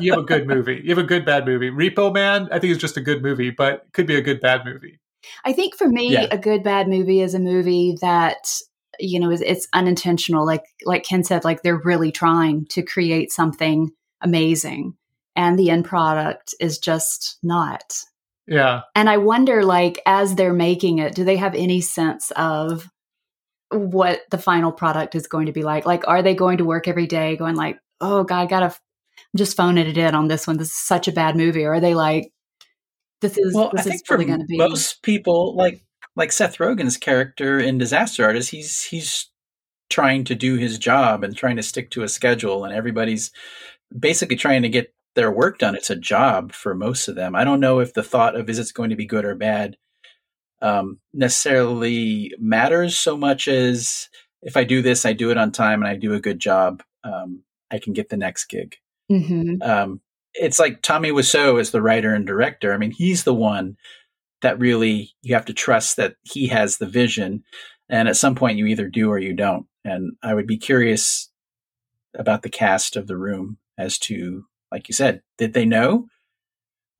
you have a good movie. You have a good bad movie. Repo Man, I think is just a good movie, but could be a good bad movie. I think for me, Yeah. a good bad movie is a movie that you know is it's unintentional. Like like Ken said, like they're really trying to create something amazing, and the end product is just not. Yeah. And I wonder, like, as they're making it, do they have any sense of what the final product is going to be like? Like, are they going to work every day going like, oh God, I gotta f- just phoning it in on this one. This is such a bad movie. Or are they like, this is Well, I is think really going to be most people, like like Seth Rogen's character in Disaster Artist, he's he's trying to do his job and trying to stick to a schedule, and everybody's basically trying to get their work done. It's a job for most of them. I don't know if the thought of is it's going to be good or bad um, necessarily matters so much as if I do this, I do it on time, and I do a good job. Um, I can get the next gig. hmm Um, it's like Tommy Wiseau as the writer and director. I mean, he's the one that really you have to trust that he has the vision. And at some point, you either do or you don't. And I would be curious about the cast of the room as to, like you said, did they know?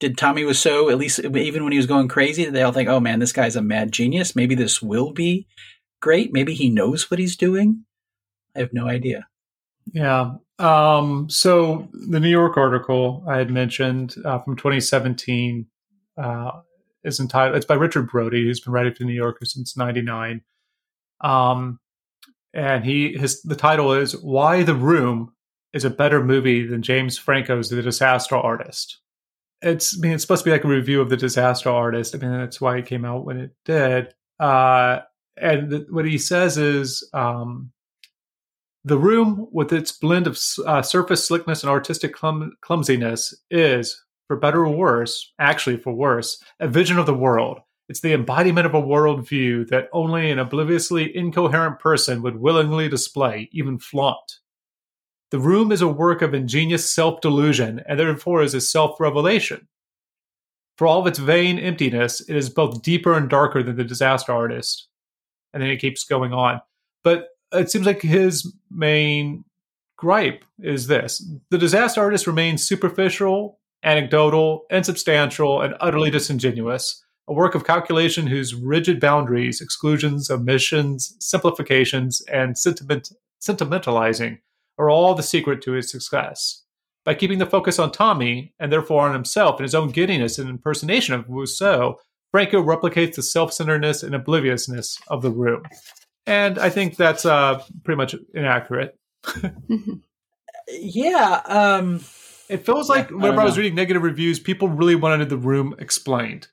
Did Tommy so at least even when he was going crazy, they all think, oh man, this guy's a mad genius? Maybe this will be great. Maybe he knows what he's doing. I have no idea. Yeah. Um, so the New York article I had mentioned uh, from 2017 uh, is entitled. It's by Richard Brody, who's been writing for the New Yorker since '99. Um, and he his the title is "Why the Room is a better movie than James Franco's The Disaster Artist." It's I mean it's supposed to be like a review of The Disaster Artist. I mean that's why it came out when it did. Uh, and th- what he says is um, the room, with its blend of uh, surface slickness and artistic clum- clumsiness, is, for better or worse, actually for worse, a vision of the world. It's the embodiment of a worldview that only an obliviously incoherent person would willingly display, even flaunt. The room is a work of ingenious self delusion and therefore is a self revelation. For all of its vain emptiness, it is both deeper and darker than the disaster artist. And then it keeps going on. But it seems like his main gripe is this the disaster artist remains superficial, anecdotal, insubstantial, and utterly disingenuous. A work of calculation whose rigid boundaries, exclusions, omissions, simplifications, and sentiment, sentimentalizing are all the secret to his success. By keeping the focus on Tommy, and therefore on himself and his own giddiness and impersonation of Wiseau, Franco replicates the self centeredness and obliviousness of the room and I think that's uh, pretty much inaccurate. yeah, um, it feels like yeah, whenever I, I, was reading negative reviews, people really wanted the room explained,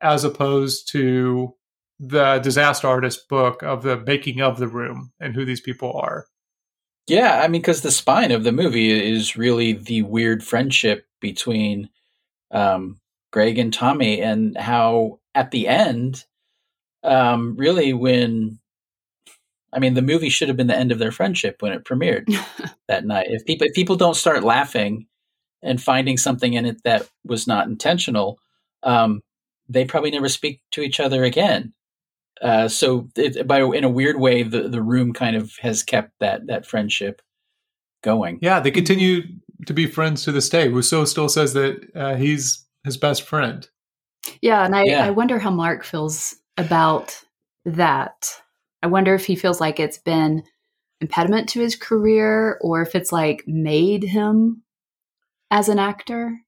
as opposed to the disaster artist book of the making of the room and who these people are. Yeah, I mean, because the spine of the movie is really the weird friendship between um, Greg and Tommy, and how at the end, um, really when I mean, the movie should have been the end of their friendship when it premiered that night. If people if people don't start laughing and finding something in it that was not intentional, um, they probably never speak to each other again. Uh, so, it, by in a weird way, the the room kind of has kept that that friendship going. Yeah, they continue to be friends to this day. Wiseau still says that uh, he's his best friend. Yeah, and I, yeah. I wonder how Mark feels about that I wonder if he feels like it's been impediment to his career or if it's like made him as an actor.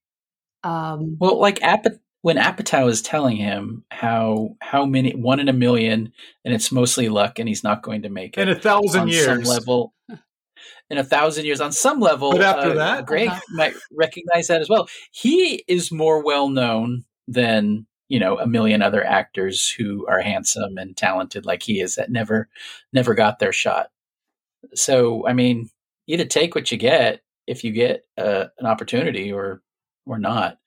Um, well, like Apatow, when Apatow is telling him how how many one in a million, and it's mostly luck, and he's not going to make it in a thousand years. Some level, in a thousand years, on some level, but after uh, that, Greg might recognize that as well. He is more well known than you know a million other actors who are handsome and talented like he is that never never got their shot so i mean either take what you get if you get uh, an opportunity or or not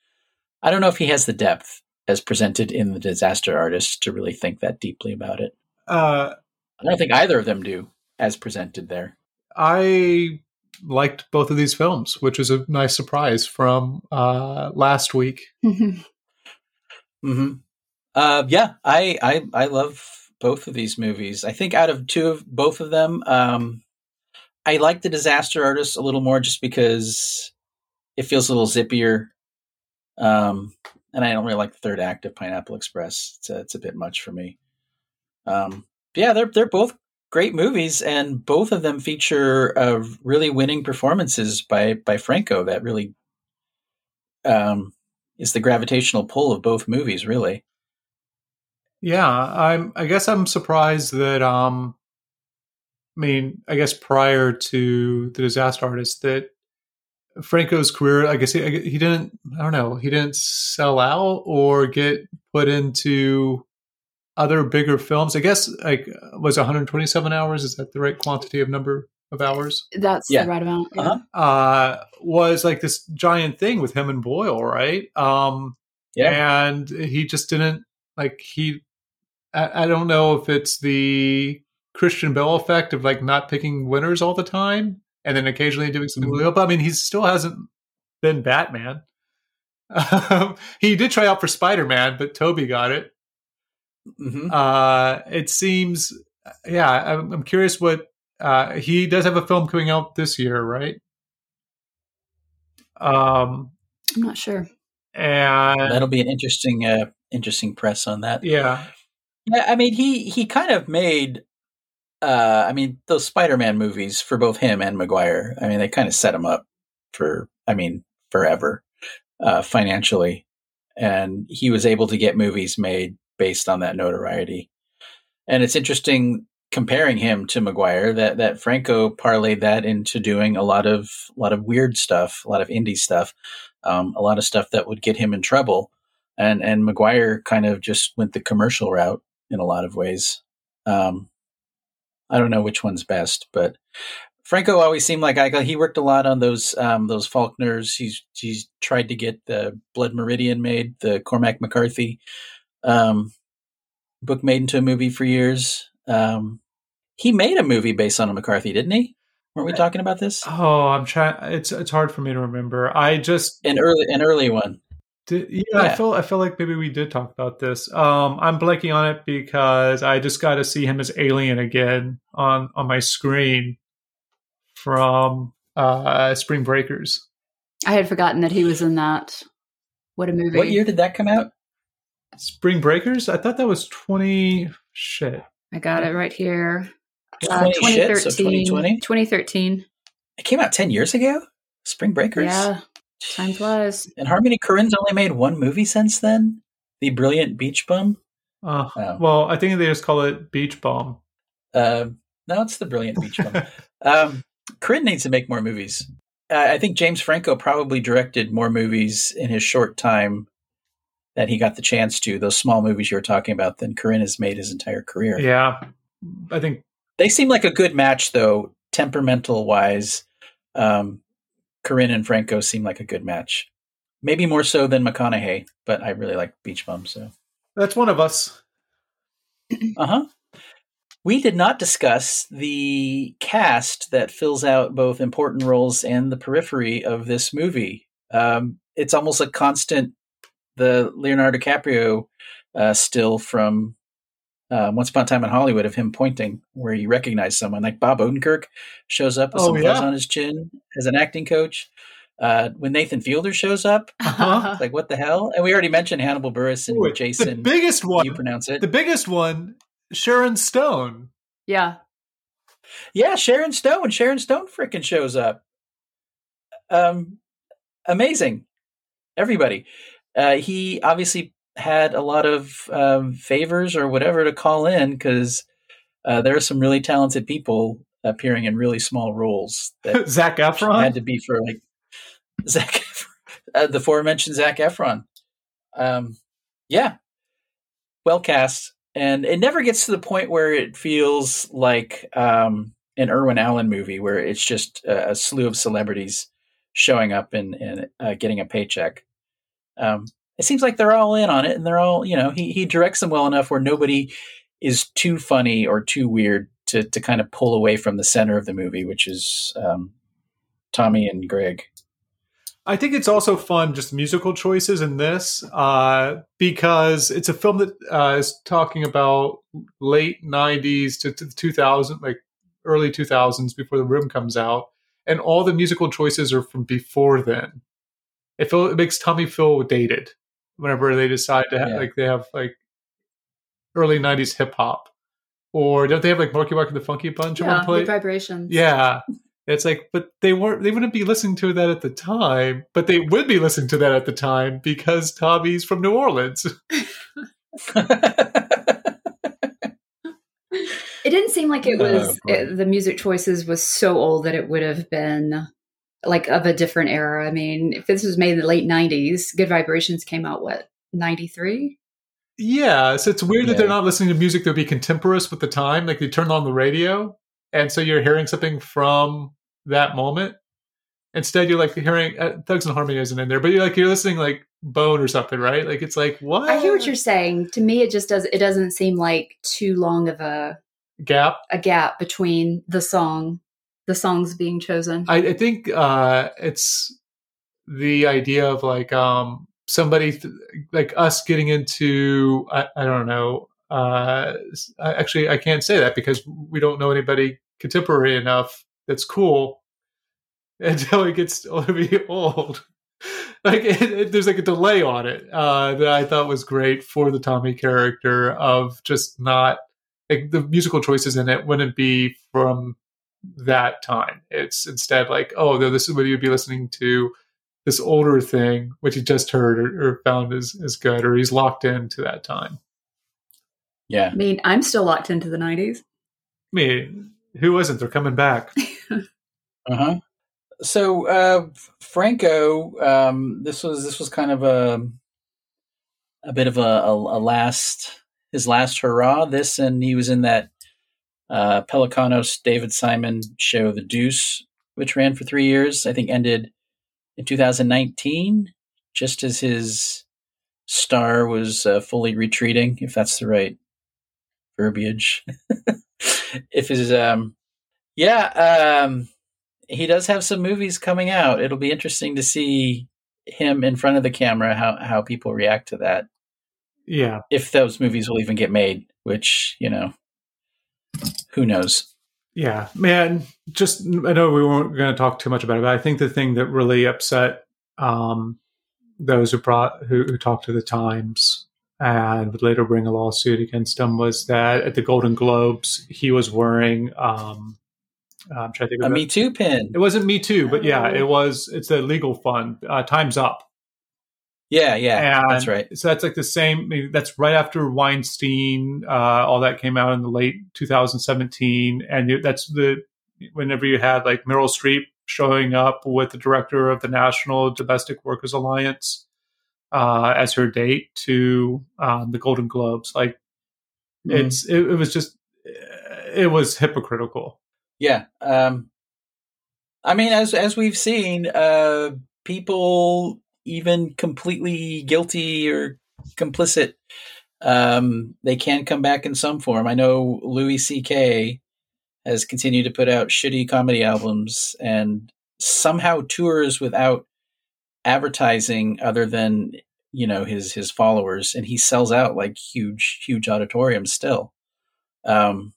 i don't know if he has the depth as presented in the disaster artist to really think that deeply about it uh, i don't think either of them do as presented there i liked both of these films which is a nice surprise from uh, last week Mm-hmm. Uh, yeah, I, I I love both of these movies. I think out of two of both of them, um, I like the Disaster Artist a little more just because it feels a little zippier. Um, and I don't really like the third act of Pineapple Express. It's a, it's a bit much for me. Um, yeah, they're they're both great movies, and both of them feature uh, really winning performances by by Franco that really um, is the gravitational pull of both movies, really. Yeah, I'm. I guess I'm surprised that. Um, I mean, I guess prior to the Disaster Artist, that Franco's career, I guess he, he didn't. I don't know. He didn't sell out or get put into other bigger films. I guess like was 127 hours. Is that the right quantity of number? of hours. That's yeah. the right amount. Yeah. Uh-huh. Uh, was like this giant thing with him and Boyle, right? Um, yeah. And he just didn't like he. I, I don't know if it's the Christian Bale effect of like not picking winners all the time, and then occasionally doing something mm-hmm. but I mean, he still hasn't been Batman. Um, he did try out for Spider Man, but Tobey got it. Mhm. Uh, it seems, yeah. I'm, I'm curious what uh, he does have a film coming out this year, right? Um, I'm not sure. and That'll be an interesting, uh, interesting press on that. yeah, Yeah, I mean, he he kind of made. Uh, I mean, those Spider-Man movies for both him and Maguire. I mean, they kind of set him up for. I mean, forever, uh, financially, and he was able to get movies made based on that notoriety. And it's interesting comparing him to Maguire that that Franco parlayed that into doing a lot of a lot of weird stuff, a lot of indie stuff, um, a lot of stuff that would get him in trouble. And and Maguire kind of just went the commercial route in a lot of ways. Um, I don't know which one's best, but Franco always seemed like I he worked a lot on those um, those Faulkners. He's he's tried to get the Blood Meridian made, the Cormac McCarthy um, book made into a movie for years. Um, he made a movie based on a McCarthy, didn't he? Weren't we talking about this? Oh, I'm trying. It's it's hard for me to remember. I just An early an early one. Did, yeah, I Yeah. feel I feel like maybe we did talk about this. Um, I'm blanking on it because I just got to see him as Alien again on on my screen from uh Spring Breakers. I had forgotten that he was in that. What a movie! What year did that come out? Spring Breakers. I thought that was twenty. Shit. I got it right here. 20 shit, so 2020? 2013. It came out ten years ago. Spring Breakers. Yeah, time flies. And Harmony Korine's only made one movie since then. The Brilliant Beach Bum. Uh, Oh. Well, I think they just call it Beach Bum. Uh, no, it's the Brilliant Beach Bum. um, Korine needs to make more movies. Uh, I think James Franco probably directed more movies in his short time that he got the chance to. Those small movies you were talking about, than Korine has made his entire career. yeah, I think They seem like a good match, though, temperamental wise. Um, Korine and Franco seem like a good match. Maybe more so than McConaughey, but I really like Beach Bum. So, that's one of us. uh huh. We did not discuss the cast that fills out both important roles and the periphery of this movie. Um, it's almost a constant. The Leonardo DiCaprio uh, still from uh, Once Upon a Time in Hollywood of him pointing where you recognize someone like Bob Odenkirk shows up with Oh, some fuzz yeah. on his chin as an acting coach. Uh, when Nathan Fielder shows up, Uh-huh. like what the hell? And we already mentioned Hannibal Buress and Ooh, the Jason. biggest one. you pronounce it? The biggest one, Sharon Stone. yeah, Yeah, Sharon Stone. Sharon Stone freaking shows up. Um, amazing. Everybody. Uh, he obviously had a lot of um, favors or whatever to call in because uh, there are some really talented people appearing in really small roles that Zac Efron. had to be for like Zac, Efron, uh, the aforementioned Zac Efron. Um, yeah, well cast, and it never gets to the point where it feels like um, an Irwin Allen movie where it's just a, a slew of celebrities showing up and, and uh, getting a paycheck. Um, it seems like they're all in on it, and they're all you know. He he directs them well enough where nobody is too funny or too weird to to kind of pull away from the center of the movie, which is um, Tommy and Greg. I think it's also fun, just musical choices in this, uh, because it's a film that uh, is talking about late '90s to, to 2000, like early 2000s, before The Room comes out, and all the musical choices are from before then. It, feel, it makes Tommy feel dated whenever they decide to have, Yeah. like they have like early '90s hip hop, or don't they have like Marky Mark and the Funky Bunch at yeah. one point? Good vibrations. Yeah. It's like, but they weren't, they wouldn't be listening to that at the time, but they would be listening to that at the time because Tommy's from New Orleans. It didn't seem like it Oh, was boy. it, the music choices was so old that it would have been like of a different era. I mean, if this was made in the late '90s, Good Vibrations came out what '93. yeah. So it's weird that they're not listening to music that would be contemporaneous with the time. Like they turn on the radio. And so you're hearing something from that moment. Instead, you're like hearing uh, Thugs and Harmony isn't in there, but you're like, you're listening like Bone or something, right? Like it's like, what? I hear what you're saying. To me, it just does. It doesn't seem like too long of a Gap. a gap between the song, the songs being chosen. I, I think uh, it's the idea of like um somebody th- like us getting into I, I don't know uh I, actually I can't say that because we don't know anybody contemporary enough that's cool until it gets be old like it, it, there's like a delay on it uh that I thought was great for the Tommy character of just not like the musical choices in it wouldn't be from that time. It's instead like, oh, no, this is what you'd be listening to this older thing, which he just heard or, or found as, as good, or he's locked into that time. Yeah. I mean, I'm still locked into the 90s. I mean, who wasn't? They're coming back. uh huh. So uh, Franco, um, this was this was kind of a a bit of a, a, a last his last hurrah. This and he was in that uh, Pelecanos David Simon show, The Deuce, which ran for three years. I think ended in 2019, just as his star was uh, fully retreating, if that's the right verbiage. if his, um, yeah, um, he does have some movies coming out. It'll be interesting to see him in front of the camera, how, how people react to that. Yeah. If those movies will even get made, which, you know, who knows? Yeah, man. Just I know we weren't going to talk too much about it, but I think the thing that really upset um, those who brought who, who talked to the Times and would later bring a lawsuit against him was that at the Golden Globes he was wearing um, I'm trying to think a Me Too pin. It wasn't Me Too, but yeah, it was. It's a legal fund. Uh, Times Up. Yeah, yeah, And that's right. So that's like the same. That's right after Weinstein. Uh, all that came out in the late 2017, and that's the whenever you had like Meryl Streep showing up with the director of the National Domestic Workers Alliance uh, as her date to um, the Golden Globes. Like Mhm. it's it, it was just it was hypocritical. Yeah. Um, I mean, as as we've seen, uh, people even completely guilty or complicit, um, they can come back in some form. I know Louis C.K. has continued to put out shitty comedy albums and somehow tours without advertising other than you know his his followers, and he sells out like huge huge auditoriums still. Um,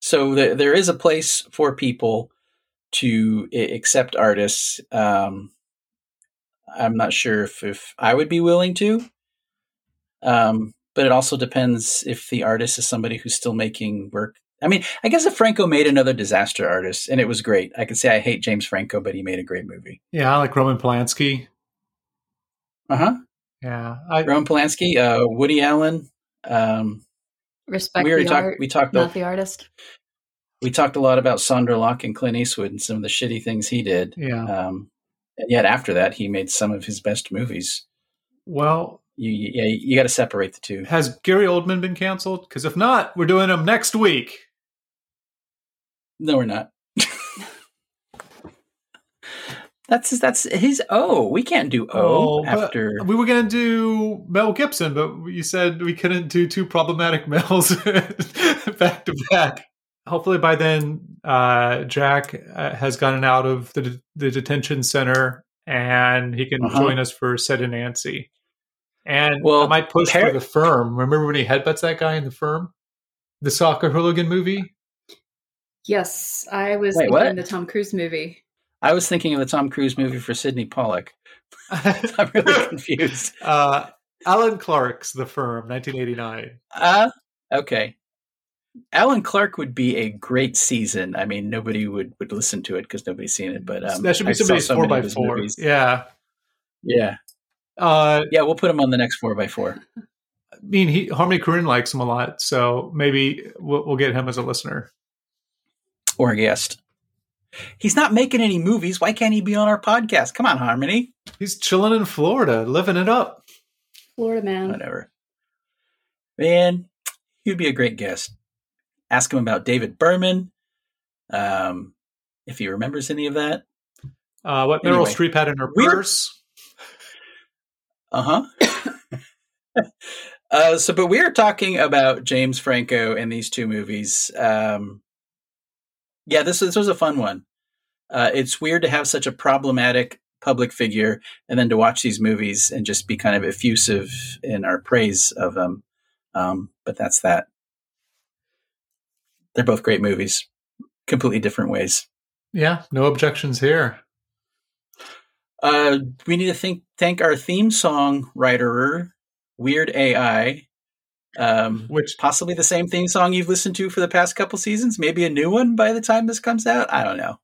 so th- there is a place for people to accept artists. Um, I'm not sure if, if I would be willing to. Um, but it also depends if the artist is somebody who's still making work. I mean, I guess if Franco made another disaster artist and it was great, I could say I hate James Franco, but he made a great movie. Yeah, I like Roman Polanski. Uh huh. Yeah, I, Roman Polanski, uh, Woody Allen. Um, Respect we already the talked. art, We talked. not a- the artist. we talked a lot about Sondra Locke and Clint Eastwood and some of the shitty things he did. yeah. Um, and yet after that, he made some of his best movies. Well, You, you, yeah, you got to separate the two. has Gary Oldman been canceled? Because if not, we're doing him next week. No, we're not. that's that's his O. We can't do O Oh, after. we were going to do Mel Gibson, but you said we couldn't do two problematic males back to back. Hopefully, by then, uh, Jack uh, has gotten out of the the detention center and he can Uh-huh. join us for Sid and Nancy. And Well, I might push Par- for the firm. Remember when he headbutts that guy in the firm? The soccer hooligan movie? Yes, I was Wait, thinking what? the Tom Cruise movie. I was thinking of the Tom Cruise movie for Sydney Pollack. I'm really confused. uh, Alan Clarke's The Firm, 1989. Uh, okay. Alan Clarke would be a great season. I mean, nobody would, would listen to it because nobody's seen it. But um, that should be I somebody's so four by four. movies. Yeah. Yeah, Uh, yeah. We'll put him on the next four by four. I mean, he, Harmony Korine likes him a lot, so maybe we'll, we'll get him as a listener. or a guest. He's not making any movies. Why can't he be on our podcast? Come on, Harmony. He's chilling in Florida, living it up. Florida man. Whatever. Man, he'd be a great guest. Ask him about David Berman. Um, if he remembers any of that. Uh, what Anyway. Meryl Streep had in her purse. Uh huh. uh, so, but we are talking about James Franco and these two movies. Um, yeah, this this was a fun one. Uh, it's weird to have such a problematic public figure, and then to watch these movies and just be kind of effusive in our praise of them. Um, but that's that. They're both great movies, completely different ways. Yeah, no objections here. Uh, we need to think, thank our theme song writer, Weird AI, um, Which possibly the same theme song you've listened to for the past couple seasons. Maybe a new one by the time this comes out. I don't know.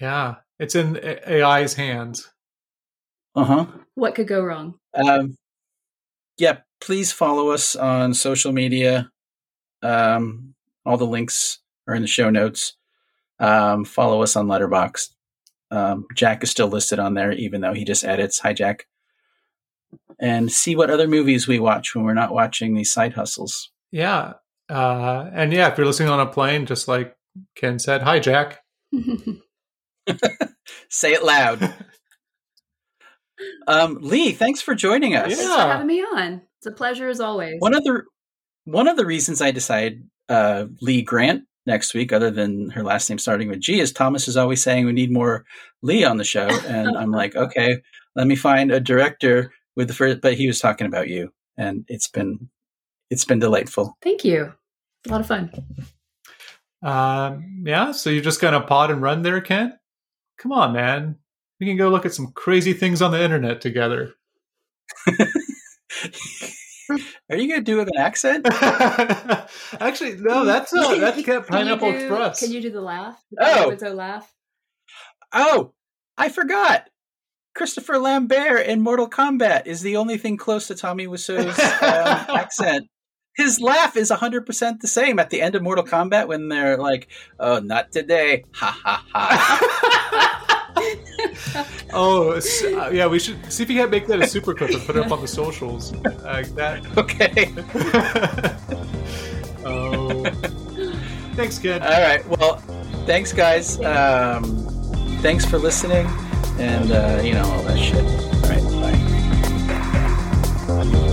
yeah, it's in AI's hands. Uh huh. What could go wrong? Um, yeah, please follow us on social media. Um, all the links are in the show notes. Um, follow us on Letterboxd. Um, Jack is still listed on there, even though he just edits. Hi, Jack. And see what other movies we watch when we're not watching these side hustles. Yeah. Uh, and yeah, if you're listening on a plane, just like Ken said, hi, Jack. Say it loud. um, Lee, thanks for joining us. Yeah. Thanks for having me on. It's a pleasure as always. One of the one of the reasons I decided uh, Lee Grant next week, other than her last name starting with G, is Thomas is always saying we need more Lee on the show, and I'm like, okay, let me find a director with the first. But he was talking about you, and it's been it's been delightful. Thank you. A lot of fun. Um, yeah, so you're just gonna pod and run there, Ken? Come on, man. We can go look at some crazy things on the internet together. Are you going to do it with an accent? Actually, no, that's uh, that's Can you Pineapple do- Express. Can you do the laugh? Oh. The Naruto laugh. Oh, I forgot. Christopher Lambert in Mortal Kombat is the only thing close to Tommy Wiseau's um, accent. His laugh is 100% the same at the end of Mortal Kombat when they're like, oh, not today. Ha ha ha. oh, so, uh, yeah, we should see if you can make that a super clip and put it up on the socials. Like uh, that. Okay. oh. Thanks, kid. All right. Well, thanks, guys. Um, thanks for listening and, uh, you know, all that shit. All right. Bye.